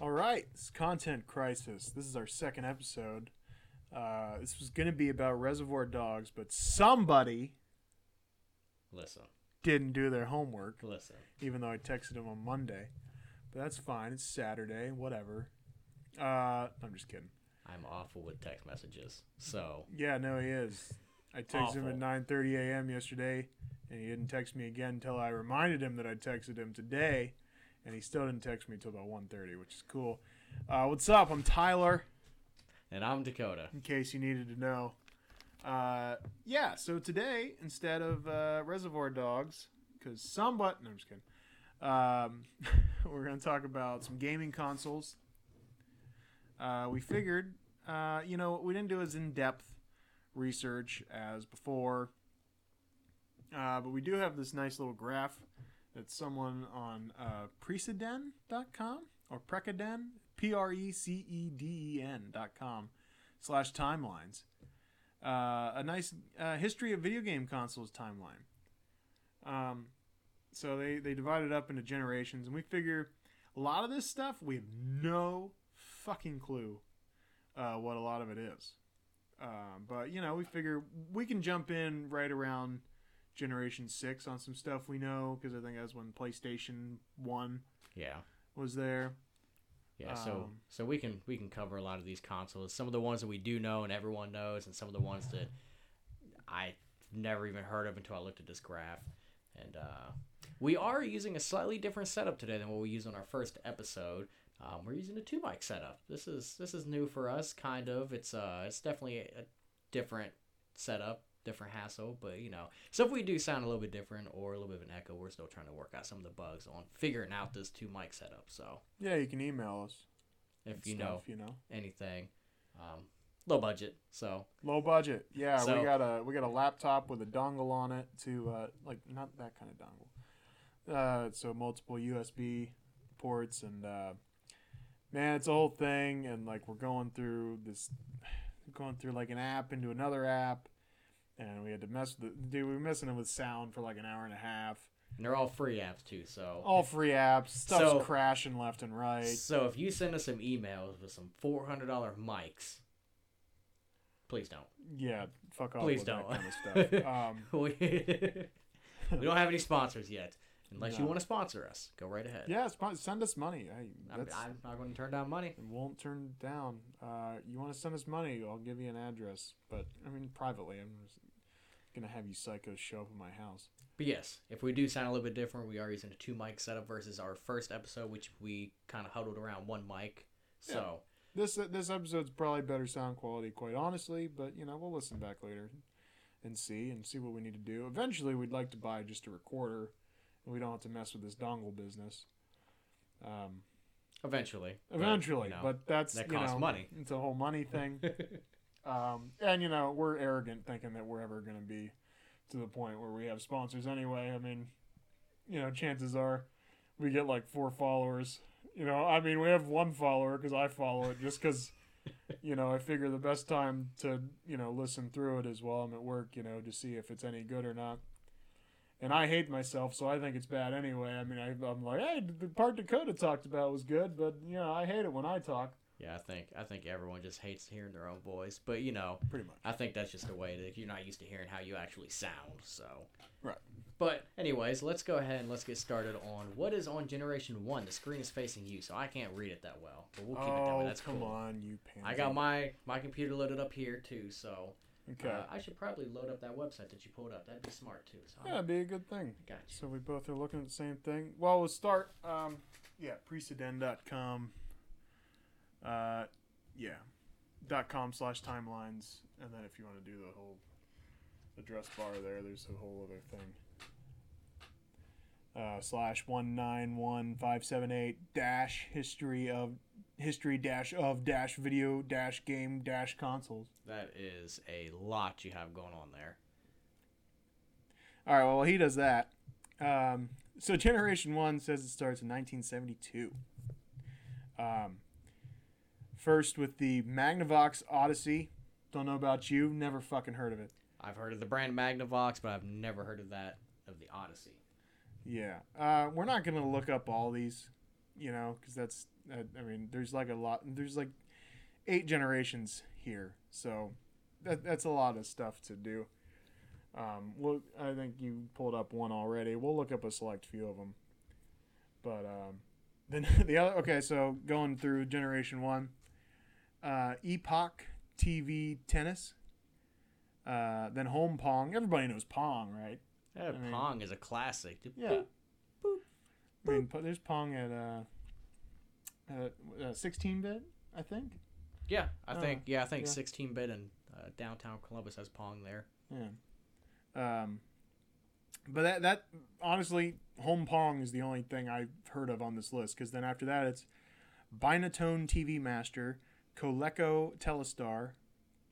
All right, it's Content Crisis. This is our second episode. Uh, this was going to be about Reservoir Dogs, but somebody Listen, didn't do their homework, listen. even though I texted them on Monday. But that's fine. It's Saturday, whatever. Uh, I'm just kidding. I'm awful with text messages. So, Yeah, no, he is. I texted him at 9:30 a.m. yesterday, and he didn't text me again until I reminded him that I texted him today, and he still didn't text me until about 1:30, which is cool. Uh, what's up? I'm Tyler. and I'm Dakota. in case you needed to know. Uh, yeah, so today, instead of uh, Reservoir Dogs, because somewhat, no, I'm just kidding, um, we're going to talk about some gaming consoles. Uh, we figured, uh, you know, we didn't do as in depth research as before, uh, but we do have this nice little graph that someone on uh, Preceden.com or Preceden, P R E C E D E N.com slash timelines. Uh, a nice uh, history of video game consoles timeline. Um, so they, they divide it up into generations, and we figure a lot of this stuff we have no fucking clue uh, what a lot of it is. Um, but you know, we figure we can jump in right around generation six on some stuff we know because I think that's when PlayStation One Yeah. was there. Yeah, so Um, so we can we can cover a lot of these consoles. Some of the ones that we do know and everyone knows, and some of the ones that I never even heard of until I looked at this graph. And uh, we are using a slightly different setup today than what we used on our first episode. Um, we're using a two mic setup. This is this is new for us, kind of. It's uh it's definitely a, a different setup, different hassle, but you know. So if we do sound a little bit different or a little bit of an echo, we're still trying to work out some of the bugs on figuring out this two mic setup. So Yeah, you can email us. if you know you know. anything. Um, low budget, so Low budget. Yeah, So- we got a we got a laptop with a dongle on it to uh, like not that kind of dongle. Uh, so multiple USB ports and uh, man, it's a whole thing. And like we're going through this, going through like an app into another app, and we had to mess with the dude. We were messing with sound for like an hour and a half. and they're all free apps too. So All free apps, stuff's So- crashing left and right. so if you send us some emails with some four hundred dollar mics, please don't. Yeah, fuck off. Please don't. That kind of stuff. Um, we, we don't have any sponsors yet. Unless you want to sponsor us, go right ahead. yeah, send us money. I'm, that's- I'm not going to turn down money. won't turn down. Uh, you want to send us money? I'll give you an address, but I mean privately. I'm just gonna have you psychos show up at my house. But yes, if we do sound a little bit different, we are using a two mic setup versus our first episode, which we kind of huddled around one mic. So This this episode's probably better sound quality, quite honestly. But you know, we'll listen back later and see and see what we need to do. Eventually, we'd like to buy just a recorder, and we don't have to mess with this dongle business. Um, eventually, but, eventually, you know, but that's that you costs know, money. It's a whole money thing. um, and you know, we're arrogant thinking that we're ever going to be to the point where we have sponsors anyway. I mean, you know, chances are we get like four followers. You know, I mean, we have one follower because I follow it just because, you know, I figure the best time to, you know, listen through it is while I'm at work, you know, to see if it's any good or not. And I hate myself, so I think it's bad anyway. I mean, I, I'm like, hey, the part Dakota talked about was good, but, you know, I hate it when I talk, Yeah, I think I think everyone just hates hearing their own voice, but you know, pretty much. I think that's just the way that you're not used to hearing how you actually sound. So, Right. but anyways, let's go ahead and let's get started on what is on Generation One. The screen is facing you, so I can't read it that well, but we'll keep it that way. Oh, That's come cool. on, you pansy. I got my my computer loaded up here too, so Okay. uh, I should probably load up that website that you pulled up. That'd be smart too. So yeah, it'd be a good thing. Gotcha. So we both are looking at the same thing. Well, we'll start. Um, yeah, preceden.com. Uh, yeah, dot com slash timelines, and then if you want to do the whole address bar there, there's a whole other thing. Uh, slash one nine one five seven eight dash history of history dash of dash video dash game dash consoles. that is a lot you have going on there. All right, well, he does that. Um, so Generation 1 says it starts in 1972. Um, first with the Magnavox Odyssey. Don't know about you, never fucking heard of it. I've heard of the brand Magnavox, but I've never heard of that of the Odyssey. Yeah. Uh, we're not going to look up all these you know, because that's I mean, there's like a lot. There's like eight generations here, so that that's a lot of stuff to do. Um, well, I think you pulled up one already. We'll look up a select few of them. But um, then the other okay, so going through generation one, uh, Epoch TV tennis. Uh, then home pong. Everybody knows pong, right? Yeah, mean- Pong is a classic. Yeah. I mean, there's pong at uh, uh, uh, 16 bit, I think. Yeah, I think yeah, I think yeah. 16 bit and uh, downtown Columbus has Pong there. Yeah. Um, but that that honestly, home pong is the only thing I've heard of on this list. Because then after that, it's Binatone TV Master, Coleco Telestar,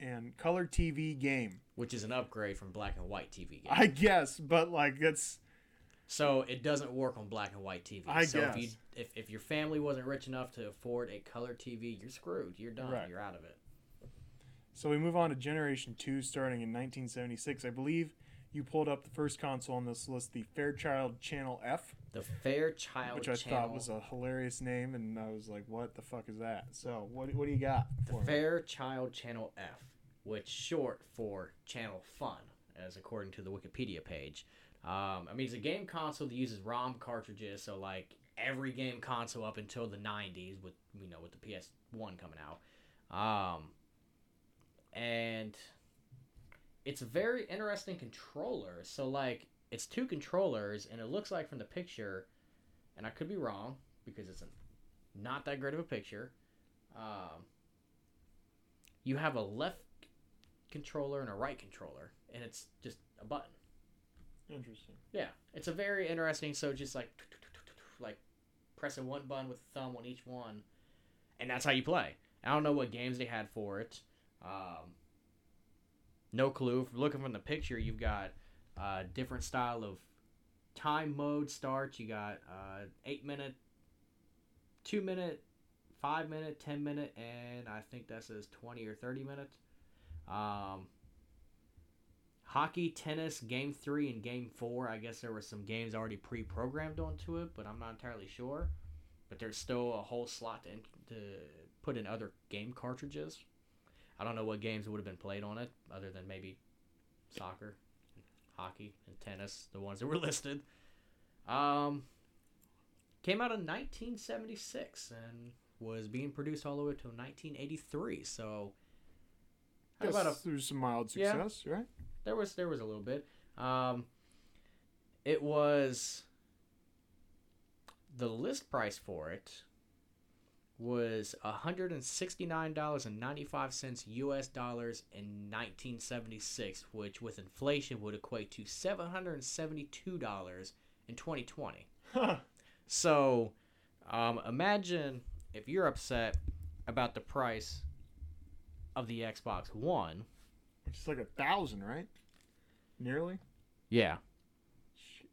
and Color TV Game. which is an upgrade from black and white TV game. I guess, but like it's so it doesn't work on black and white TV. I so if you guess. if, if your family wasn't rich enough to afford a color TV, you're screwed. You're done. Right. You're out of it. so we move on to Generation Two, starting in 1976. I believe you pulled up the first console on this list, the Fairchild Channel F. The Fairchild Channel, which I Channel. thought was a hilarious name, and I was like, "What the fuck is that?" So, what what do you got for me? Fairchild Channel F, which short for Channel Fun, as according to the Wikipedia page. Um, I mean, it's a game console that uses ROM cartridges, so like every game console up until the '90s, with you know with the PS1 coming out, um, and it's a very interesting controller. So like it's two controllers, and it looks like from the picture, and I could be wrong because it's a, not that great of a picture. Um, you have a left controller and a right controller, and it's just a button. Interesting. Yeah, it's a very interesting. So just like like pressing one button with the thumb on each one, and that's how you play. I don't know what games they had for it. Um, no clue. Looking from the picture, you've got uh, different style of time mode starts. You got uh, eight minute, two minute, five minute, ten minute, and I think that says twenty or thirty minutes. Um, hockey, tennis, game three and game four. I guess there were some games already pre-programmed onto it, but I'm not entirely sure. But there's still a whole slot to, to put in other game cartridges. I don't know what games would have been played on it, other than maybe soccer, hockey, and tennis, the ones that were listed. Um, came out in 1976 and was being produced all the way to 1983. So, Yes, about a there's some mild Yeah. success, right? there was there was a little bit. Um, it was the list price for it five cents U.S. dollars in nineteen seventy six, which with inflation would equate to seven hundred and seventy two dollars in twenty twenty. So, um, imagine if you're upset about the price of the Xbox One. Which is like a thousand, right? Nearly. Yeah. Jeez.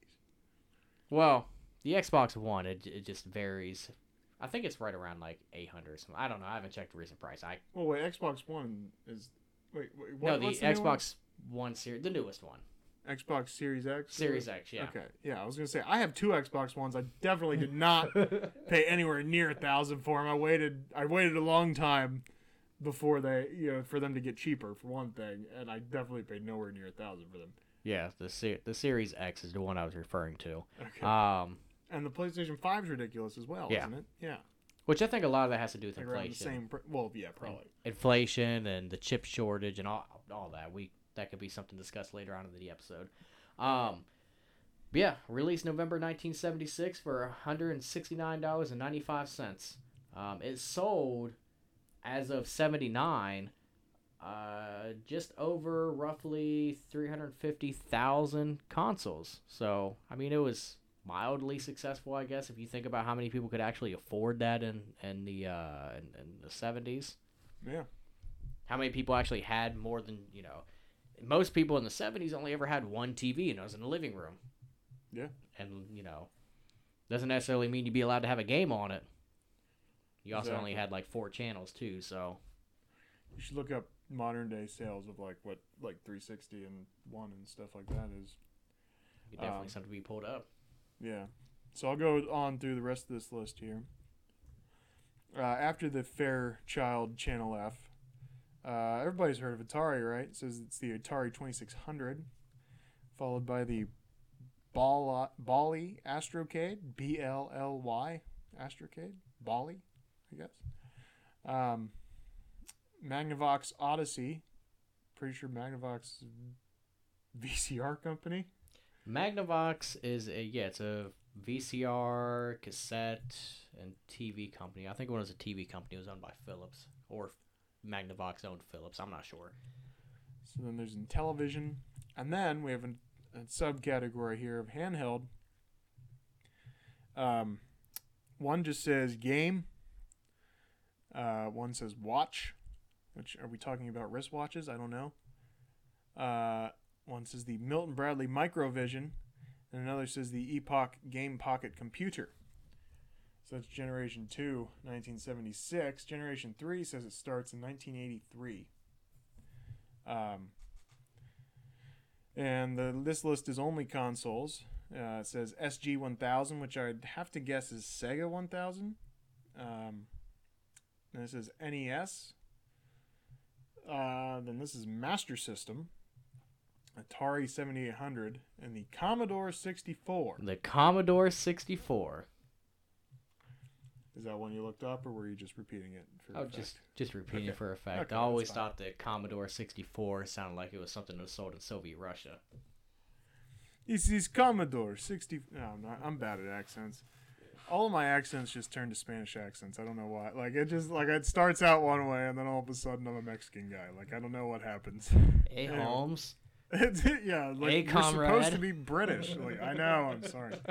Well, the Xbox One, it, it just varies. I think it's right around like 800 or something. I don't know. I haven't checked the recent price. I Well, wait. Xbox One is. Wait, wait what, No, the what's new one? Xbox One series, the newest one. Xbox Series X. Series X, yeah. Okay. Yeah, I was gonna say I have two Xbox Ones. I definitely did not pay anywhere near a thousand for them. I waited. I waited a long time before they, you know, for them to get cheaper for one thing, and I definitely paid nowhere near a thousand for them. yeah, the se- the Series X is the one I was referring to. Okay. Um, and the PlayStation 5 is ridiculous as well, Yeah. isn't it? Yeah. which I think a lot of that has to do with Like inflation. same. Well, yeah, probably. inflation and the chip shortage and all all that. We that could be something discussed later on in the episode. Um, yeah, released November 1976 for $169.95. Um, it sold as of 79 uh, just over roughly 350,000 consoles. So, I mean, it was mildly successful, I guess, if you think about how many people could actually afford that in, in the uh, in, in the 70s Yeah. how many people actually had more than you know most people in the 70s only ever had one tv and it was in the living room Yeah. and you know doesn't necessarily mean you'd be allowed to have a game on it you also only had like four channels too so You should look up modern day sales of like what like 360 and one and stuff like that is. it definitely Um, something to be pulled up Yeah. So I'll go on through the rest of this list here. after the Fairchild Channel F, uh, everybody's heard of Atari, right? It says it's the Atari 2600, followed by the Ball- Bally Astrocade, B L L Y Astrocade, Bally, I guess. Um, Magnavox Odyssey, pretty sure Magnavox VCR company. Magnavox is a yeah, it's a VCR, cassette, and TV company. I think when it was a TV company, it was owned by Philips or Magnavox owned Philips. I'm not sure. So then there's in television, and then we have a, a subcategory here of handheld. Um, one just says game. Uh, one says watch, which are we talking about wristwatches? I don't know. Uh, one says the Milton Bradley Microvision, and another says the Epoch Game Pocket Computer. So that's Generation 2, 1976. Generation 3 says it starts in 1983. Um, and the, this list is only consoles. Uh, it says SG 1000, which I'd have to guess is Sega 1000. Um, this is NES. Uh, then this is Master System, Atari 7800, and the Commodore 64. The Commodore 64. Is that one you looked up, or were you just repeating it? For Oh, just just repeating Okay. for effect. Okay, I always thought that Commodore 64 sounded like it was something that was sold in Soviet Russia. This is Commodore 60. No, I'm not. I'm bad at accents. All of my accents just turn to Spanish accents. I don't know why. Like it just like it starts out one way, and then all of a sudden I'm a Mexican guy. Like I don't know what happens. Hey, Anyway. Holmes. Yeah, like Hey, you're supposed to be British. Like I know. I'm sorry.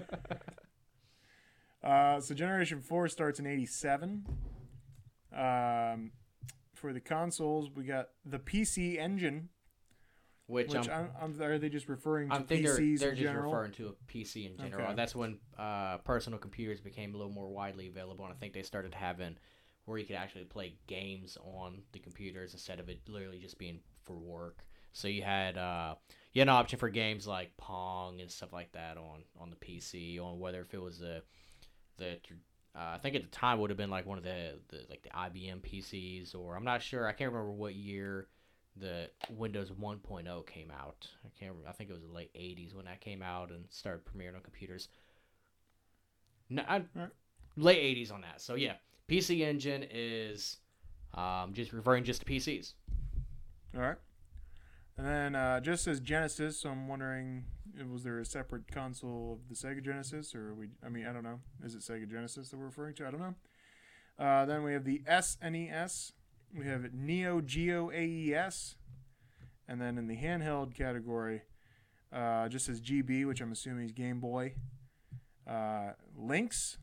Uh, so Generation Four starts in '87. Um, for the consoles, we got the PC Engine, Which, which I'm, I'm, are they just referring to I think they're, PCs they're in just general? referring to a PC in general. Okay. That's when uh, personal computers became a little more widely available, and I think they started having where you could actually play games on the computers instead of it literally just being for work. So you had uh, you had an option for games like Pong and stuff like that on on the PC, on whether if it was the the uh, I think at the time would have been like one of the, the like the IBM PCs, or I'm not sure. I can't remember what year the Windows 1.0 came out. I can't. Remember, I think it was the late 80s when that came out and started premiering on computers. No, I, late 80s on that. So yeah, PC Engine is um, just referring just to PCs. All right. And then uh, just says Genesis, so I'm wondering, was there a separate console of the Sega Genesis, or we? I mean, I don't know. Is it Sega Genesis that we're referring to? I don't know. Uh, then we have the SNES. We have Neo Geo AES, and then in the handheld category, uh, just says GB, which I'm assuming is Game Boy. Uh, Lynx,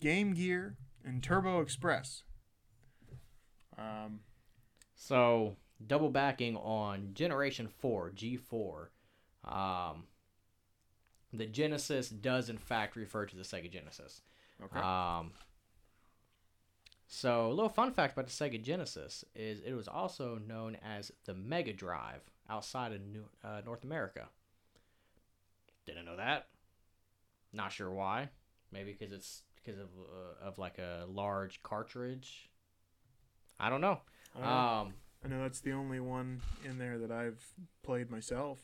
Game Gear, and Turbo Express. Um, So double backing on Generation 4, G4. Um, the Genesis does in fact refer to the Sega Genesis. okay. Um, so, a little fun fact about the Sega Genesis is it was also known as the Mega Drive outside of New, uh, North America. Didn't know that. Not sure why. Maybe because it's because of uh, of like a large cartridge. I don't know. I don't know. Um, I know that's the only one in there that I've played myself.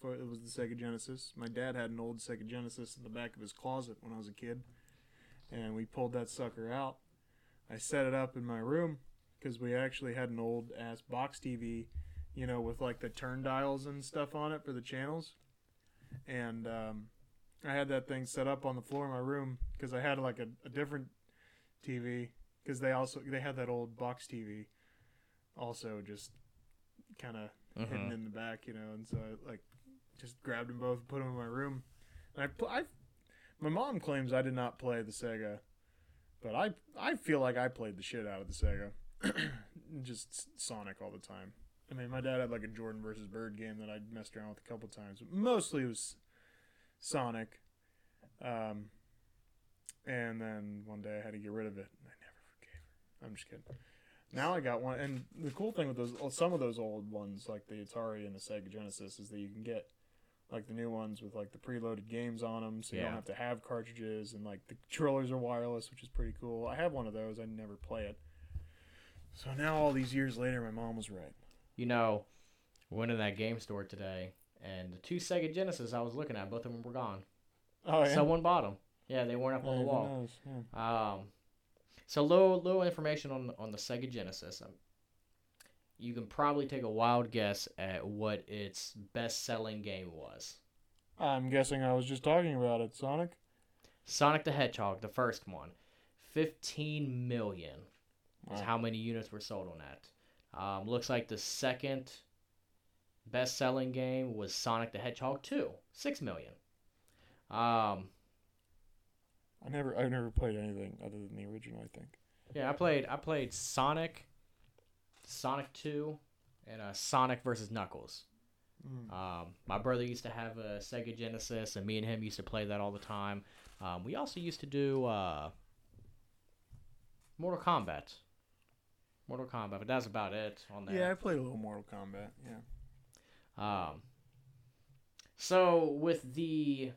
Far it was the Sega Genesis. My dad had an old Sega Genesis in the back of his closet when I was a kid, and we pulled that sucker out. I set it up in my room because we actually had an old ass box TV, you know, with like the turn dials and stuff on it for the channels, and um, I had that thing set up on the floor of my room because I had like a, a different TV because they also they had that old box TV also just kind of hidden mhm. in the back, you know, and so I like just grabbed them both, put them in my room, and I, pl- I, my mom claims I did not play the Sega, but I I feel like I played the shit out of the Sega, just Sonic all the time. I mean, my dad had like a Jordan versus Bird game that I messed around with a couple times, but mostly it was Sonic. Um, and then one day I had to get rid of it, and I never forgave her. I'm just kidding. Now I got one, and the cool thing with those, some of those old ones, like the Atari and the Sega Genesis, is that you can get like the new ones with like the preloaded games on them, so you Yeah. don't have to have cartridges, and like the controllers are wireless, which is pretty cool. I have one of those. I never play it. So now, all these years later, my mom was right. You know, went in that game store today, and the two Sega Genesis I was looking at, both of them were gone. Oh Someone bought them. Yeah, they weren't up on the wall. Um, so low little information on on the Sega Genesis. Um, you can probably take a wild guess at what its best selling game was. I'm guessing I was just talking about it, Sonic. Sonic the Hedgehog, the first one, fifteen million is Wow. how many units were sold on that. Um, looks like the second best selling game was Sonic the Hedgehog two, six million. Um, I never, I never played anything other than the original. I think. Yeah, I played I played Sonic, Sonic Two, and uh, Sonic versus Knuckles. Mm. Um, my brother used to have a Sega Genesis, and me and him used to play that all the time. Um, we also used to do uh, Mortal Kombat. Mortal Kombat, but that's about it on there. Yeah, I played a little Mortal Kombat. Yeah. Um, so with the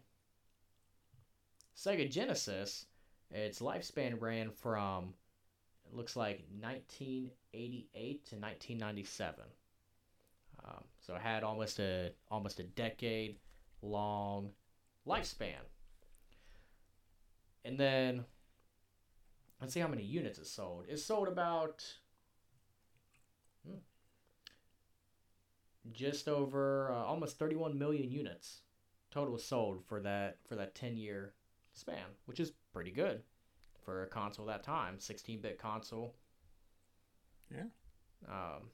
Sega Genesis, its lifespan ran from it looks like 1988 to 1997. Um, so it had almost a almost a decade long lifespan. And then let's see how many units it sold. It sold about hmm, just over uh, almost 31 million units total sold for that for that 10 year span, which is pretty good for a console that time, 16-bit console. Yeah. Um,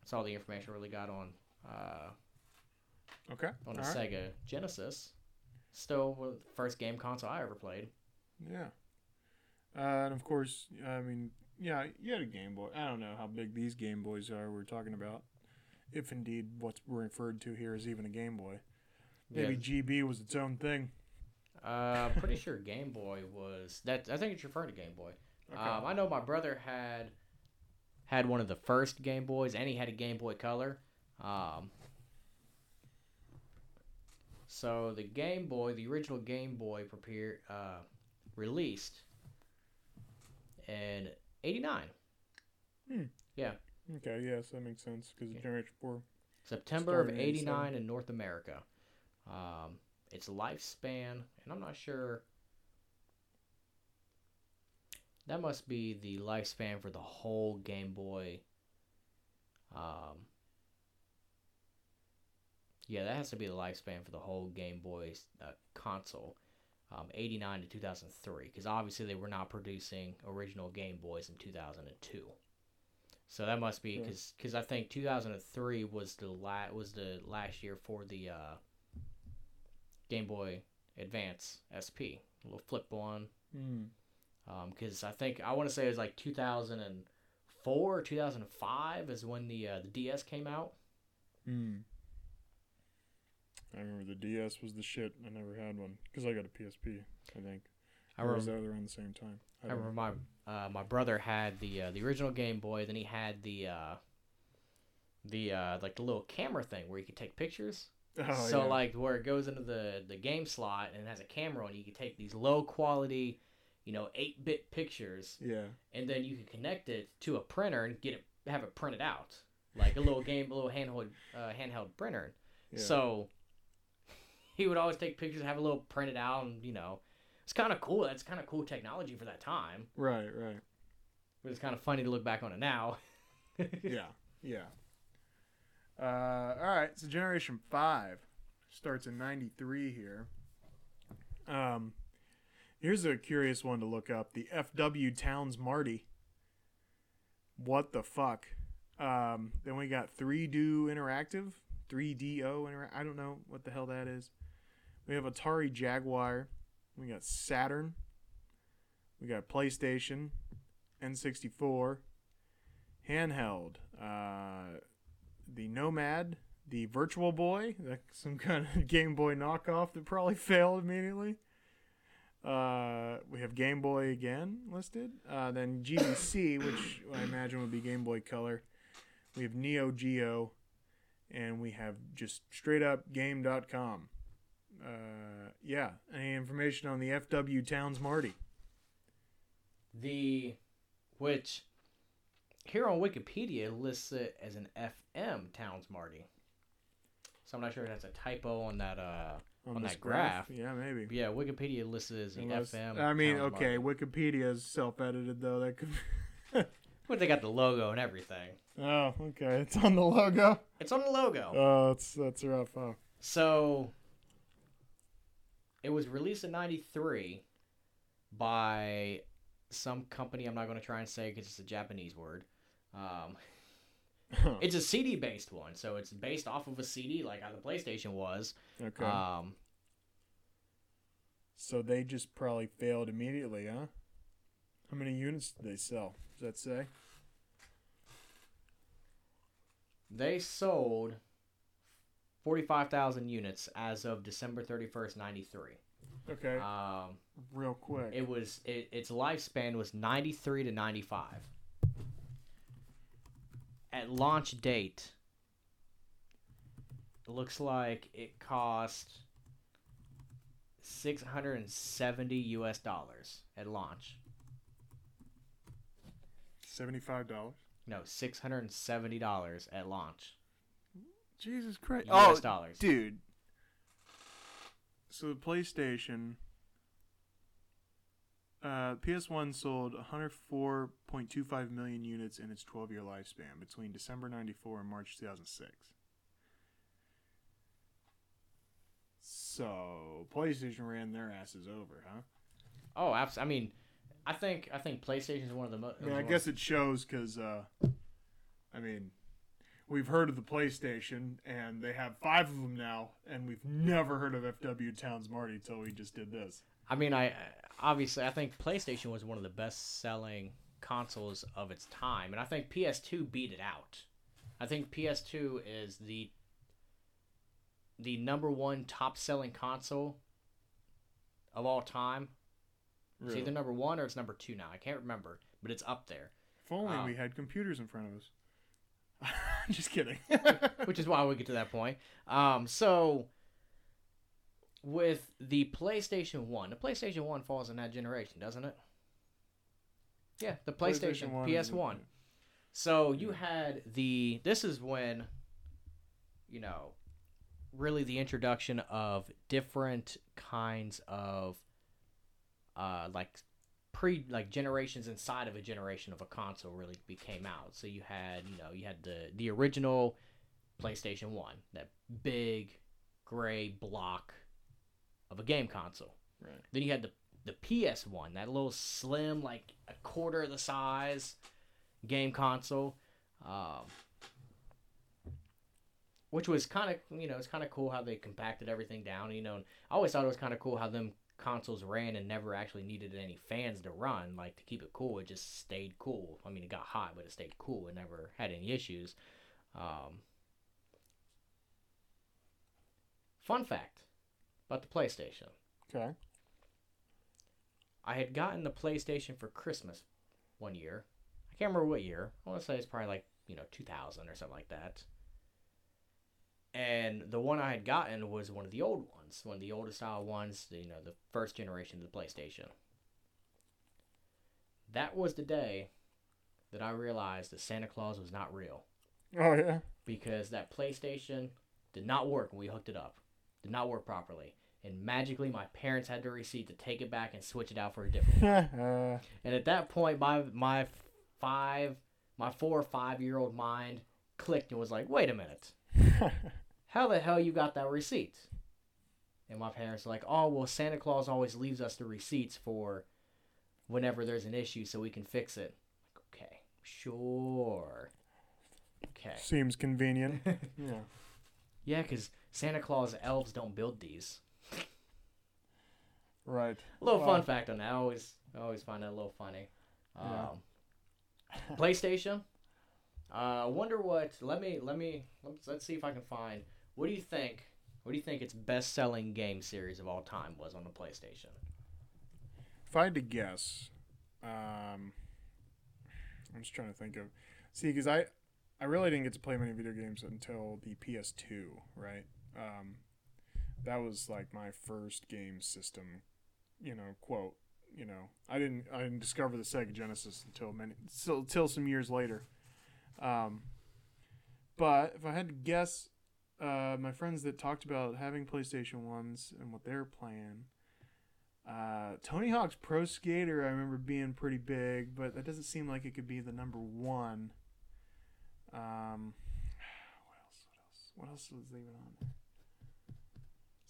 that's all the information I really got on uh, Okay. on the all right. Sega Genesis. Still, the first game console I ever played. Yeah. Uh, and of course, I mean, yeah, you had a Game Boy. I don't know how big these Game Boys are we're talking about. If indeed what's referred to here is even a Game Boy. Maybe GB was its own thing. Uh, pretty sure Game Boy was that. I think it's referring to Game Boy. Okay. Um, I know my brother had had one of the first Game Boys, and he had a Game Boy Color. Um, so the Game Boy, the original Game Boy, prepared uh, released in '89, Yeah. okay, yes, that makes sense because Yeah. it's Generation 4. September of '89 in North America. Um, its lifespan, and I'm not sure. That must be the lifespan for the whole Game Boy. Um, yeah, that has to be the lifespan for the whole Game Boy uh, console. Um, 89 to 2003, because obviously they were not producing original Game Boys in 2002. So that must be Yeah. because I think 2003 was the la- was the last year for the uh, Game Boy Advance SP, a little flip one Mm. because I think I want to say it was like 2004 or 2005 is when the uh, the DS came out. Mm. I remember the DS was the shit. I never had one because I got a PSP. I think. I Or was remember, that around the same time? I don't remember my uh, my brother had the uh, the original Game Boy. Then he had the uh, the uh, like the little camera thing where you could take pictures. Oh, so yeah. like where it goes into the the game slot and it has a camera and you can take these low quality, you know, eight bit pictures Yeah. and then you can connect it to a printer and get it have it printed out like a little game a little handheld uh, handheld printer Yeah. so he would always take pictures have a little printed out and you know it's kind of cool that's kind of cool technology for that time Right. Right. but it's kind of funny to look back on it now yeah, yeah. Uh, all right, so Generation Five starts in '93 here. Um, here's a curious one to look up: the FW Towns Marty. What the fuck? Um, then we got 3Do Interactive, 3DO Inter. I don't know what the hell that is. We have Atari Jaguar. We got Saturn. We got PlayStation, N64, handheld. Uh, the Nomad, the Virtual Boy, like some kind of Game Boy knockoff that probably failed immediately. Uh, we have Game Boy again listed. Uh, then GBC, which I imagine would be Game Boy Color. We have Neo Geo, and we have just straight up game.com. Uh, yeah, any information on the FW Towns Marty? The which here on Wikipedia it lists it as an FM Towns Marty. So I'm not sure if that's a typo on that uh on this that graph. Yeah, maybe. yeah, Wikipedia lists it as the Unless- FM. I mean, Towns okay, Marty. Wikipedia is self-edited though. That could. But they got the logo and everything. oh, okay. It's on the logo. It's on the logo. Oh, that's that's rough. Huh? So it was released in 93 by some company I'm not going to try and say because it's a Japanese word. Um, it's a CD based one, so it's based off of a CD like how the PlayStation was. okay. Um, so they just probably failed immediately, huh? How many units did they sell? Does that say? they sold 45,000 units as of December 31st, 93. Okay. Um, Real quick. it was it, its lifespan was 93 to 95 at launch date it looks like it cost 670 us dollars at launch Seventy-five dollars. no 670 dollars at launch Jesus Christ! us oh, dollars dude. So the PlayStation, uh, PS1 sold 104.25 million units in its 12-year lifespan between December '94 and March 2006. So PlayStation ran their asses over, huh? oh abs- i mean i think i think playstation is one of the most I mean, I guess it shows because, uh, I mean, we've heard of the PlayStation, and they have five of them now, and we've never heard of FW Towns Marty till we just did this. I mean, I obviously I think PlayStation was one of the best selling consoles of its time, and I think PS2 beat it out. I think PS2 is the the number one top selling console of all time. It's either number one or it's number two now. I can't remember, but it's up there. If only um, we had computers in front of us. just kidding. which is why we get to that point. Um, so with the PlayStation One, the PlayStation One falls in that generation, doesn't it? Yeah, the PlayStation, one PS One. So you had the. This is when, you know, really the introduction of different kinds of, uh, like pre like generations inside of a generation of a console really became out. So you had you know you had the the original PlayStation One, that big gray block of a game console. Right. Then you had the the PS One, that little slim like a quarter of the size game console. Um, which was kind of you know it's kind of cool how they compacted everything down you know and i always thought it was kind of cool how them consoles ran and never actually needed any fans to run like to keep it cool it just stayed cool i mean it got hot but it stayed cool it never had any issues um, fun fact about the playstation Okay. i had gotten the playstation for christmas one year i can't remember what year i want to say it's probably like you know 2000 or something like that and the one I had gotten was one of the old ones, one of the oldest style ones, you know, the first generation of the PlayStation. That was the day that I realized that Santa Claus was not real Oh yeah. because that PlayStation did not work when we hooked it up. Did not work properly. And magically, my parents had the receipt to take it back and switch it out for a different one. And at that point, my my five, my four or five year old mind clicked and was like, "Wait a minute, how the hell you got that receipt?" And my parents were like, "Oh, well, Santa Claus always leaves us the receipts for whenever there's an issue, so we can fix it." Like, okay, sure, okay, seems convenient. yeah. yeah, because Santa Claus elves don't build these. Right. A little Well- fun fact on that. I always, I always find that a little funny. Yeah. Um, PlayStation. Uh, I wonder what. Let me, let me, let's, let's see if I can find. What do you think? What do you think its best-selling game series of all time was on the PlayStation? If I had to guess, um, I'm just trying to think of. See, because I, I really didn't get to play many video games until the PS2, right? Um, that was like my first game system, you know, quote. You know, I didn't I didn't discover the Sega Genesis until many still until some years later. Um, but if I had to guess, uh, my friends that talked about having PlayStation ones and what they're playing, uh, Tony Hawk's Pro Skater I remember being pretty big, but that doesn't seem like it could be the number one. Um, what else? What else? What else was even on there?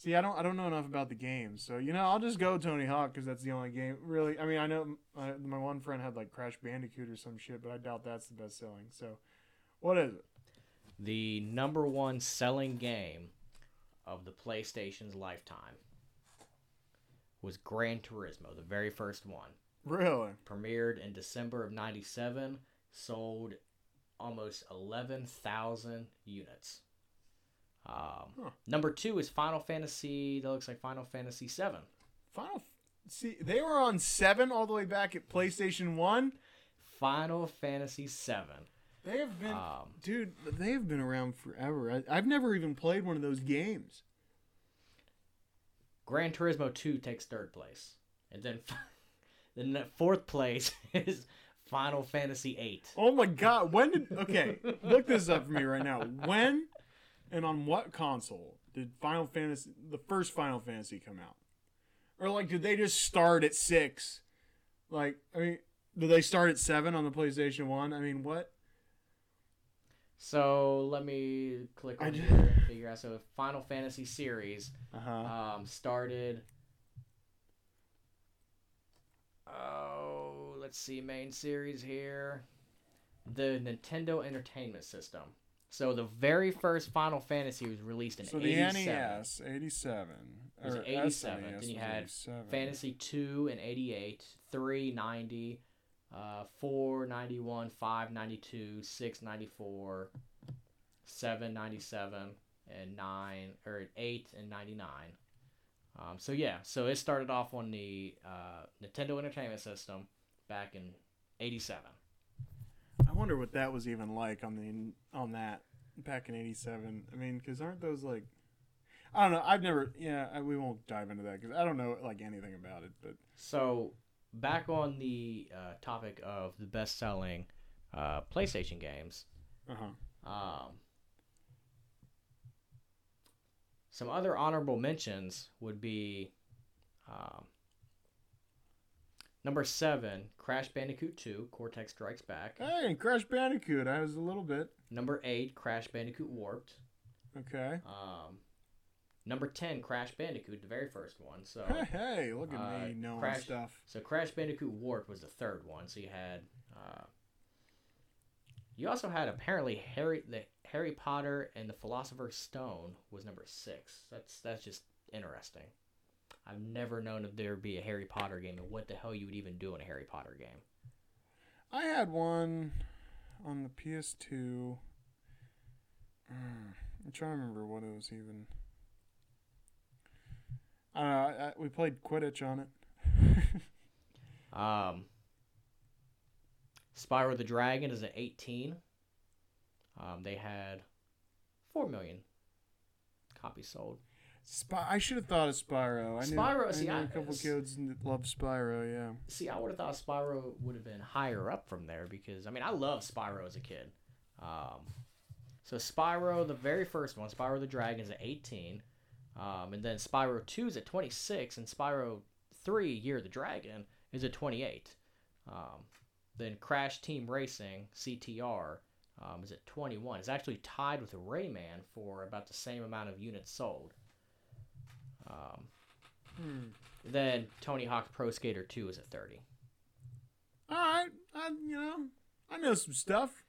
See, I don't, I don't know enough about the games, so you know, I'll just go Tony Hawk because that's the only game. Really, I mean, I know my, my one friend had like Crash Bandicoot or some shit, but I doubt that's the best selling. So, what is it? The number one selling game of the PlayStation's lifetime was Gran Turismo, the very first one. Really? Premiered in December of 97, sold almost 11,000 units. Um, Huh. Number two is Final Fantasy. That looks like Final Fantasy Seven. Final. See, they were on seven all the way back at PlayStation One. Final Fantasy Seven. They have been, Um, dude. They have been around forever. I, I've never even played one of those games. Gran Turismo Two takes third place, and then then the fourth place is Final Fantasy Eight. Oh my god! When did? Okay, look this up for me right now. When and on what console did Final Fantasy, the first Final Fantasy, come out? Or like, did they just start at six? Like, I mean, did they start at seven on the PlayStation One? I mean, what? So let me click on here and figure out. So Final Fantasy series Uh huh. um, started. Oh, let's see, main series here. The Nintendo Entertainment System. So the very first Final Fantasy was released in So the 87. NES, eighty-seven. It was or 87. SNES Then you had 87. Fantasy 2 in 88, 3 90, uh, 4 91, 5 92, 6 94, 7 97, and 9 or 8 and 99. Um, so yeah, so it started off on the uh, Nintendo Entertainment System back in 87. I wonder what that was even like on the on that back in '87. I mean, because aren't those like I don't know. I've never. Yeah, I, we won't dive into that because I don't know like anything about it. But So back on the uh, topic of the best-selling uh, PlayStation games, uh huh. Um, some other honorable mentions would be um, number seven, Crash Bandicoot 2, Cortex Strikes Back. Hey, and Crash Bandicoot. I was a little bit Number eight, Crash Bandicoot Warped. okay. Um, number 10, Crash Bandicoot, the very first one. So, Hey, hey, look at uh, me knowing Crash- stuff. so Crash Bandicoot Warped was the third one. So you had. Uh, you also had apparently Harry the Harry Potter and the Philosopher's Stone was number six. That's that's just interesting. I've never known if there would be a Harry Potter game and what the hell you would even do in a Harry Potter game. I had one on the PS2. Mm, I'm trying to remember what it was even. I don't know. I, I, we played Quidditch on it. Um, Spyro the Dragon is at 18. Um, they had 4 million copies sold. Spy- I should have thought of Spyro. I knew, Spyro, I see, knew I- a couple kids that love Spyro. Yeah. See, I would have thought Spyro would have been higher up from there because I mean I loved Spyro as a kid. Um, so Spyro, the very first one, Spyro the Dragon is at 18, um, and then Spyro 2 is at 26, and Spyro 3, Year of the Dragon, is at 28. Um, then Crash Team Racing (CTR) um, is at 21. It's actually tied with Rayman for about the same amount of units sold. Um, Hmm. then Tony Hawk Pro Skater 2 is at 30. All right. I, you know, I know some stuff.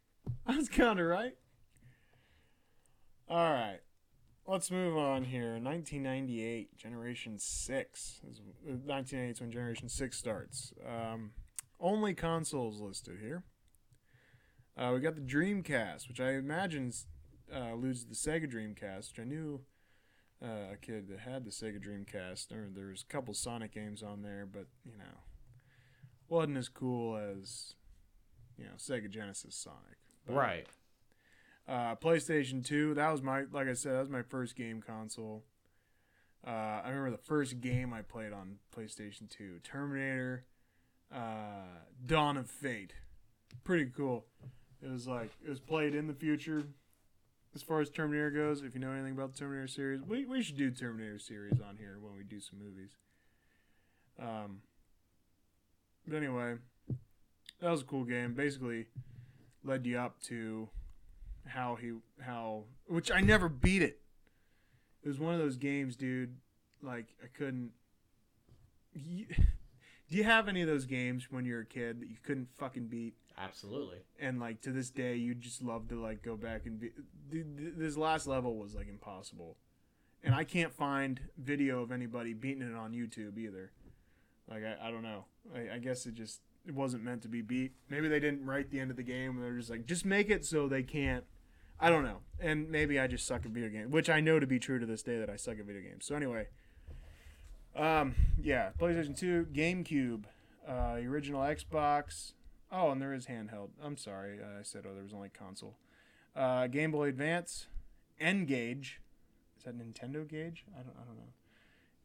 I was kind of right. All right. Let's move on here. 1998, Generation 6. Is, 1998 is when Generation 6 starts. Um, only consoles listed here. Uh, we got the Dreamcast, which I imagine uh, alludes to the Sega Dreamcast, which I knew uh, a kid that had the Sega Dreamcast. There, there was a couple Sonic games on there, but, you know, wasn't as cool as, you know, Sega Genesis Sonic. But- Right. Uh, PlayStation 2, that was my, like I said, that was my first game console. Uh, I remember the first game I played on PlayStation 2 Terminator, uh, Dawn of Fate. Pretty cool. It was like, it was played in the future as far as Terminator goes. If you know anything about the Terminator series, we, we should do Terminator series on here when we do some movies. Um, but anyway, that was a cool game. Basically, led you up to how he how which I never beat it. It was one of those games, dude. Like I couldn't. You, do you have any of those games when you're a kid that you couldn't fucking beat? Absolutely. And like to this day, you just love to like go back and be. This last level was like impossible, and I can't find video of anybody beating it on YouTube either. Like I, I don't know. I, I guess it just it wasn't meant to be beat. Maybe they didn't write the end of the game. They're just like, just make it so they can't. I don't know. And maybe I just suck at video games, which I know to be true to this day that I suck at video games. So anyway, um, yeah, PlayStation Two, GameCube, uh, original Xbox. Oh, and there is handheld. I'm sorry, uh, I said oh there was only console. Uh, Game Boy Advance, N-Gage. Is that Nintendo Gauge? I don't. I don't know.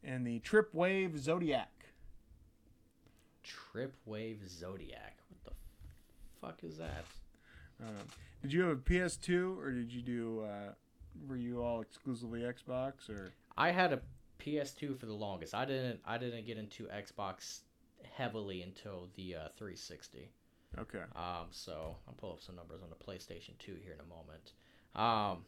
And the Trip Wave Zodiac. Trip Wave Zodiac. What the fuck is that? Um, did you have a PS2 or did you do? Uh, were you all exclusively Xbox or? I had a PS2 for the longest. I didn't. I didn't get into Xbox heavily until the uh, 360. Okay. Um, so I'll pull up some numbers on the PlayStation 2 here in a moment. Um,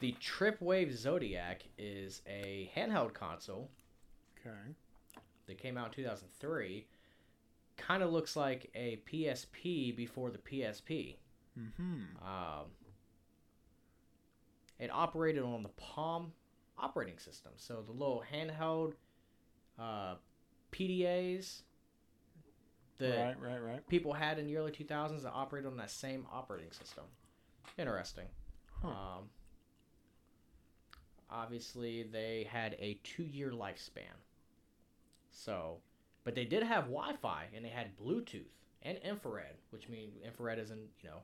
the Tripwave Zodiac is a handheld console Okay. that came out in 2003. Kind of looks like a PSP before the PSP. Mm-hmm. Um, it operated on the Palm operating system, so the little handheld uh, PDAs that Right. Right. Right. people had in the early 2000s that operated on that same operating system. Interesting. Huh. Um, obviously, they had a two-year lifespan. So, but they did have Wi-Fi and they had Bluetooth and infrared, which means infrared isn't you know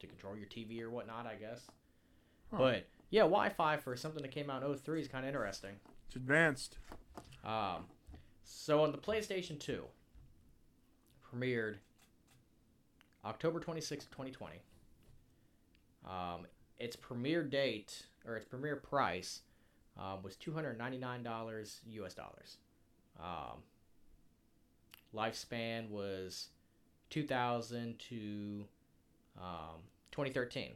to control your TV or whatnot, I guess. Huh. But yeah, Wi-Fi for something that came out in 03 is kind of interesting. It's advanced. Um, so on the PlayStation 2, premiered October 26, 2020. Um, its premiere date or its premiere price um, was $299 US dollars. Um, lifespan was 2000 to um, 2013.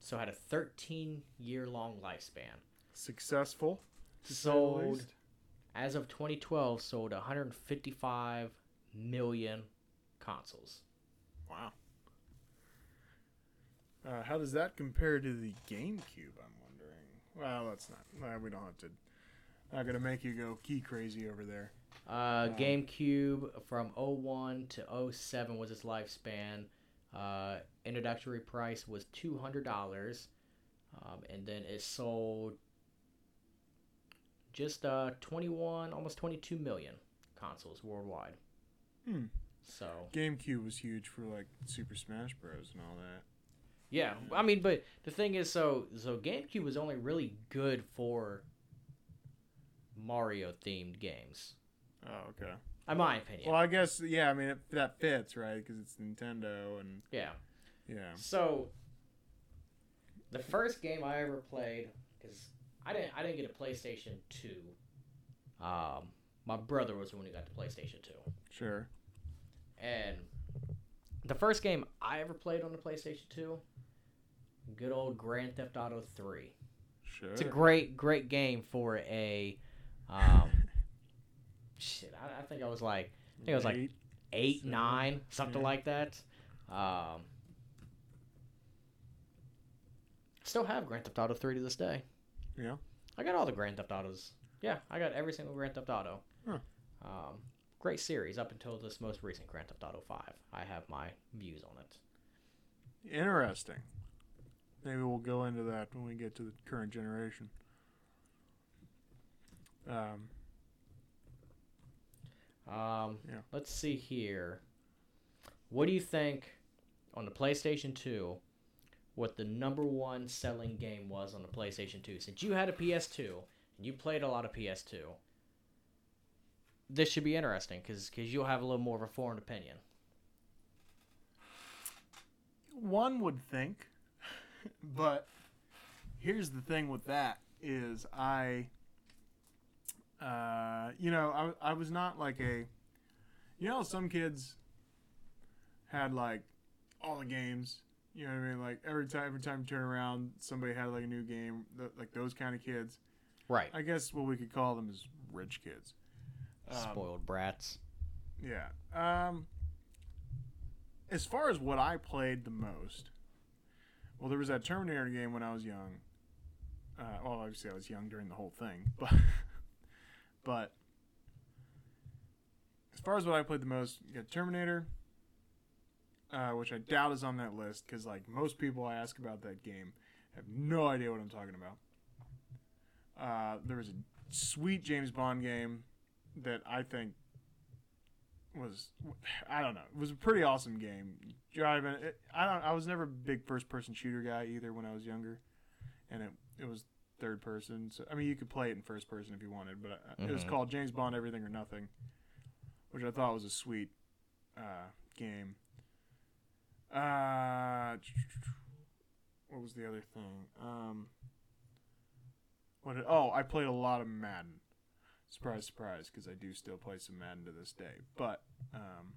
So it had a 13 year long lifespan. Successful. to say the Sold. As of 2012 sold 155 million consoles Wow. Uh, how does that compare to the GameCube? I'm wondering. Well, that's not. Well, we don't have to. Not gonna make you go key crazy over there. uh, Wow. gamecube from 01 to 07 was its lifespan uh, introductory price was $200 um, and then it sold just uh, 21 almost 22 million consoles worldwide Hmm. so GameCube was huge for like Super Smash Bros. and all that. Yeah, I mean, but the thing is, so so GameCube was only really good for Mario themed games, Oh, okay. in my opinion. Well, I guess yeah. I mean it, that fits right because it's Nintendo and yeah. yeah. So the first game I ever played, because I didn't I didn't get a PlayStation Two. Um, my brother was the one who got the PlayStation Two, Sure. and the first game I ever played on the PlayStation Two, good old Grand Theft Auto Three. Sure. It's a great, great game for a. Um, shit, I, I think I was like I think it was like Eight. eight, seven, nine, something yeah. like that. Um, still have Grand Theft Auto three to this day. Yeah. I got all the Grand Theft Autos. Yeah, I got every single Grand Theft Auto. Huh. Um, great series up until this most recent Grand Theft Auto five. I have my views on it. Interesting. Maybe we'll go into that when we get to the current generation. Um, Um, Yeah. Let's see here. What do you think on the PlayStation 2 what the number one selling game was on the PlayStation 2. Since you had a PS2 and you played a lot of PS2, this should be interesting because you'll have a little more of a foreign opinion. One would think, but here's the thing with that is I, uh, you know, I, I was not like a, you know, some kids had like all the games. You know what I mean? Like every time, every time you turn around, somebody had like a new game. th- Like those kind of kids. Right. I guess what we could call them is rich kids. Um, Spoiled brats. Yeah. Um, as far as what I played the most, well, there was that Terminator game when I was young. Uh, well, obviously I was young during the whole thing, but but as far as what I played the most, you got Terminator, uh, which I doubt is on that list because like most people I ask about that game have no idea what I'm talking about. Uh, there was a sweet James Bond game that I think was I don't know. It was a pretty awesome game. Driving, it, I don't. I was never a big first person shooter guy either when I was younger, and it it was third person. So I mean, you could play it in first person if you wanted, but uh it was Mhm. called James Bond Everything or Nothing, which I thought was a sweet uh, game. Uh, what was the other thing? Um, what? Did, oh, I played a lot of Madden. Surprise, surprise, because I do still play some Madden to this day. But um,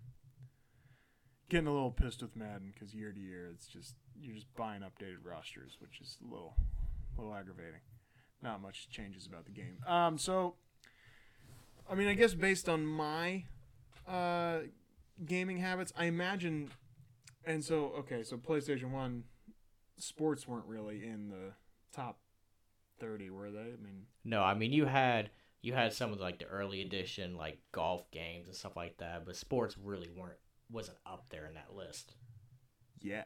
getting a little pissed with Madden because year to year, it's just you're just buying updated rosters, which is a little, little aggravating. Not much changes about the game. Um, so, I mean, I guess based on my uh, gaming habits, I imagine, and so okay, so PlayStation One, sports weren't really in the top thirty, were they? I mean, No, I mean you had you had some of like the early edition like golf games and stuff like that, but sports really weren't wasn't up there in that list. Yeah.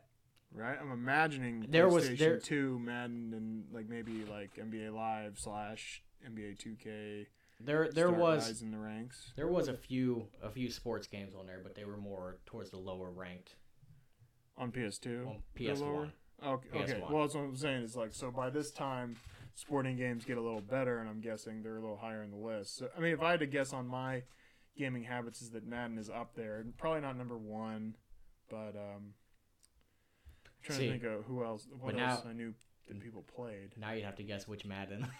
right? I'm imagining There was- PlayStation there- Two, Madden, and like maybe like NBA Live slash NBA Two K. There there was in the ranks there was a few a few sports games on there, but they were more towards the lower ranked on PS2. on The PS lower? One. Okay, okay. PS1. Well, that's what I'm saying. Is like so by this time, sporting games get a little better, and I'm guessing they're a little higher in the list. So I mean, if I had to guess on my gaming habits, is that Madden is up there. Probably not number one, but um, trying See, to think of who else. What else now- I knew that people played. Now you'd have to guess which Madden.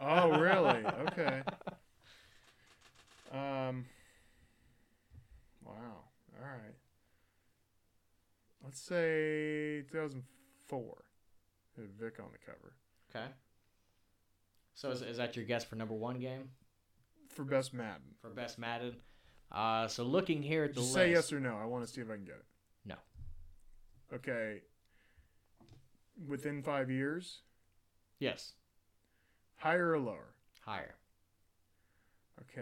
Oh, really? Okay. Um. Wow. All right. Let's say 2004. Had Vick on the cover okay. So is, is that your guess for number one game for best Madden. for best Madden? Uh, so looking here at the Just list, say yes or no. I want to see if I can get it. No. Okay. Within five years, yes, higher or lower? higher. Okay.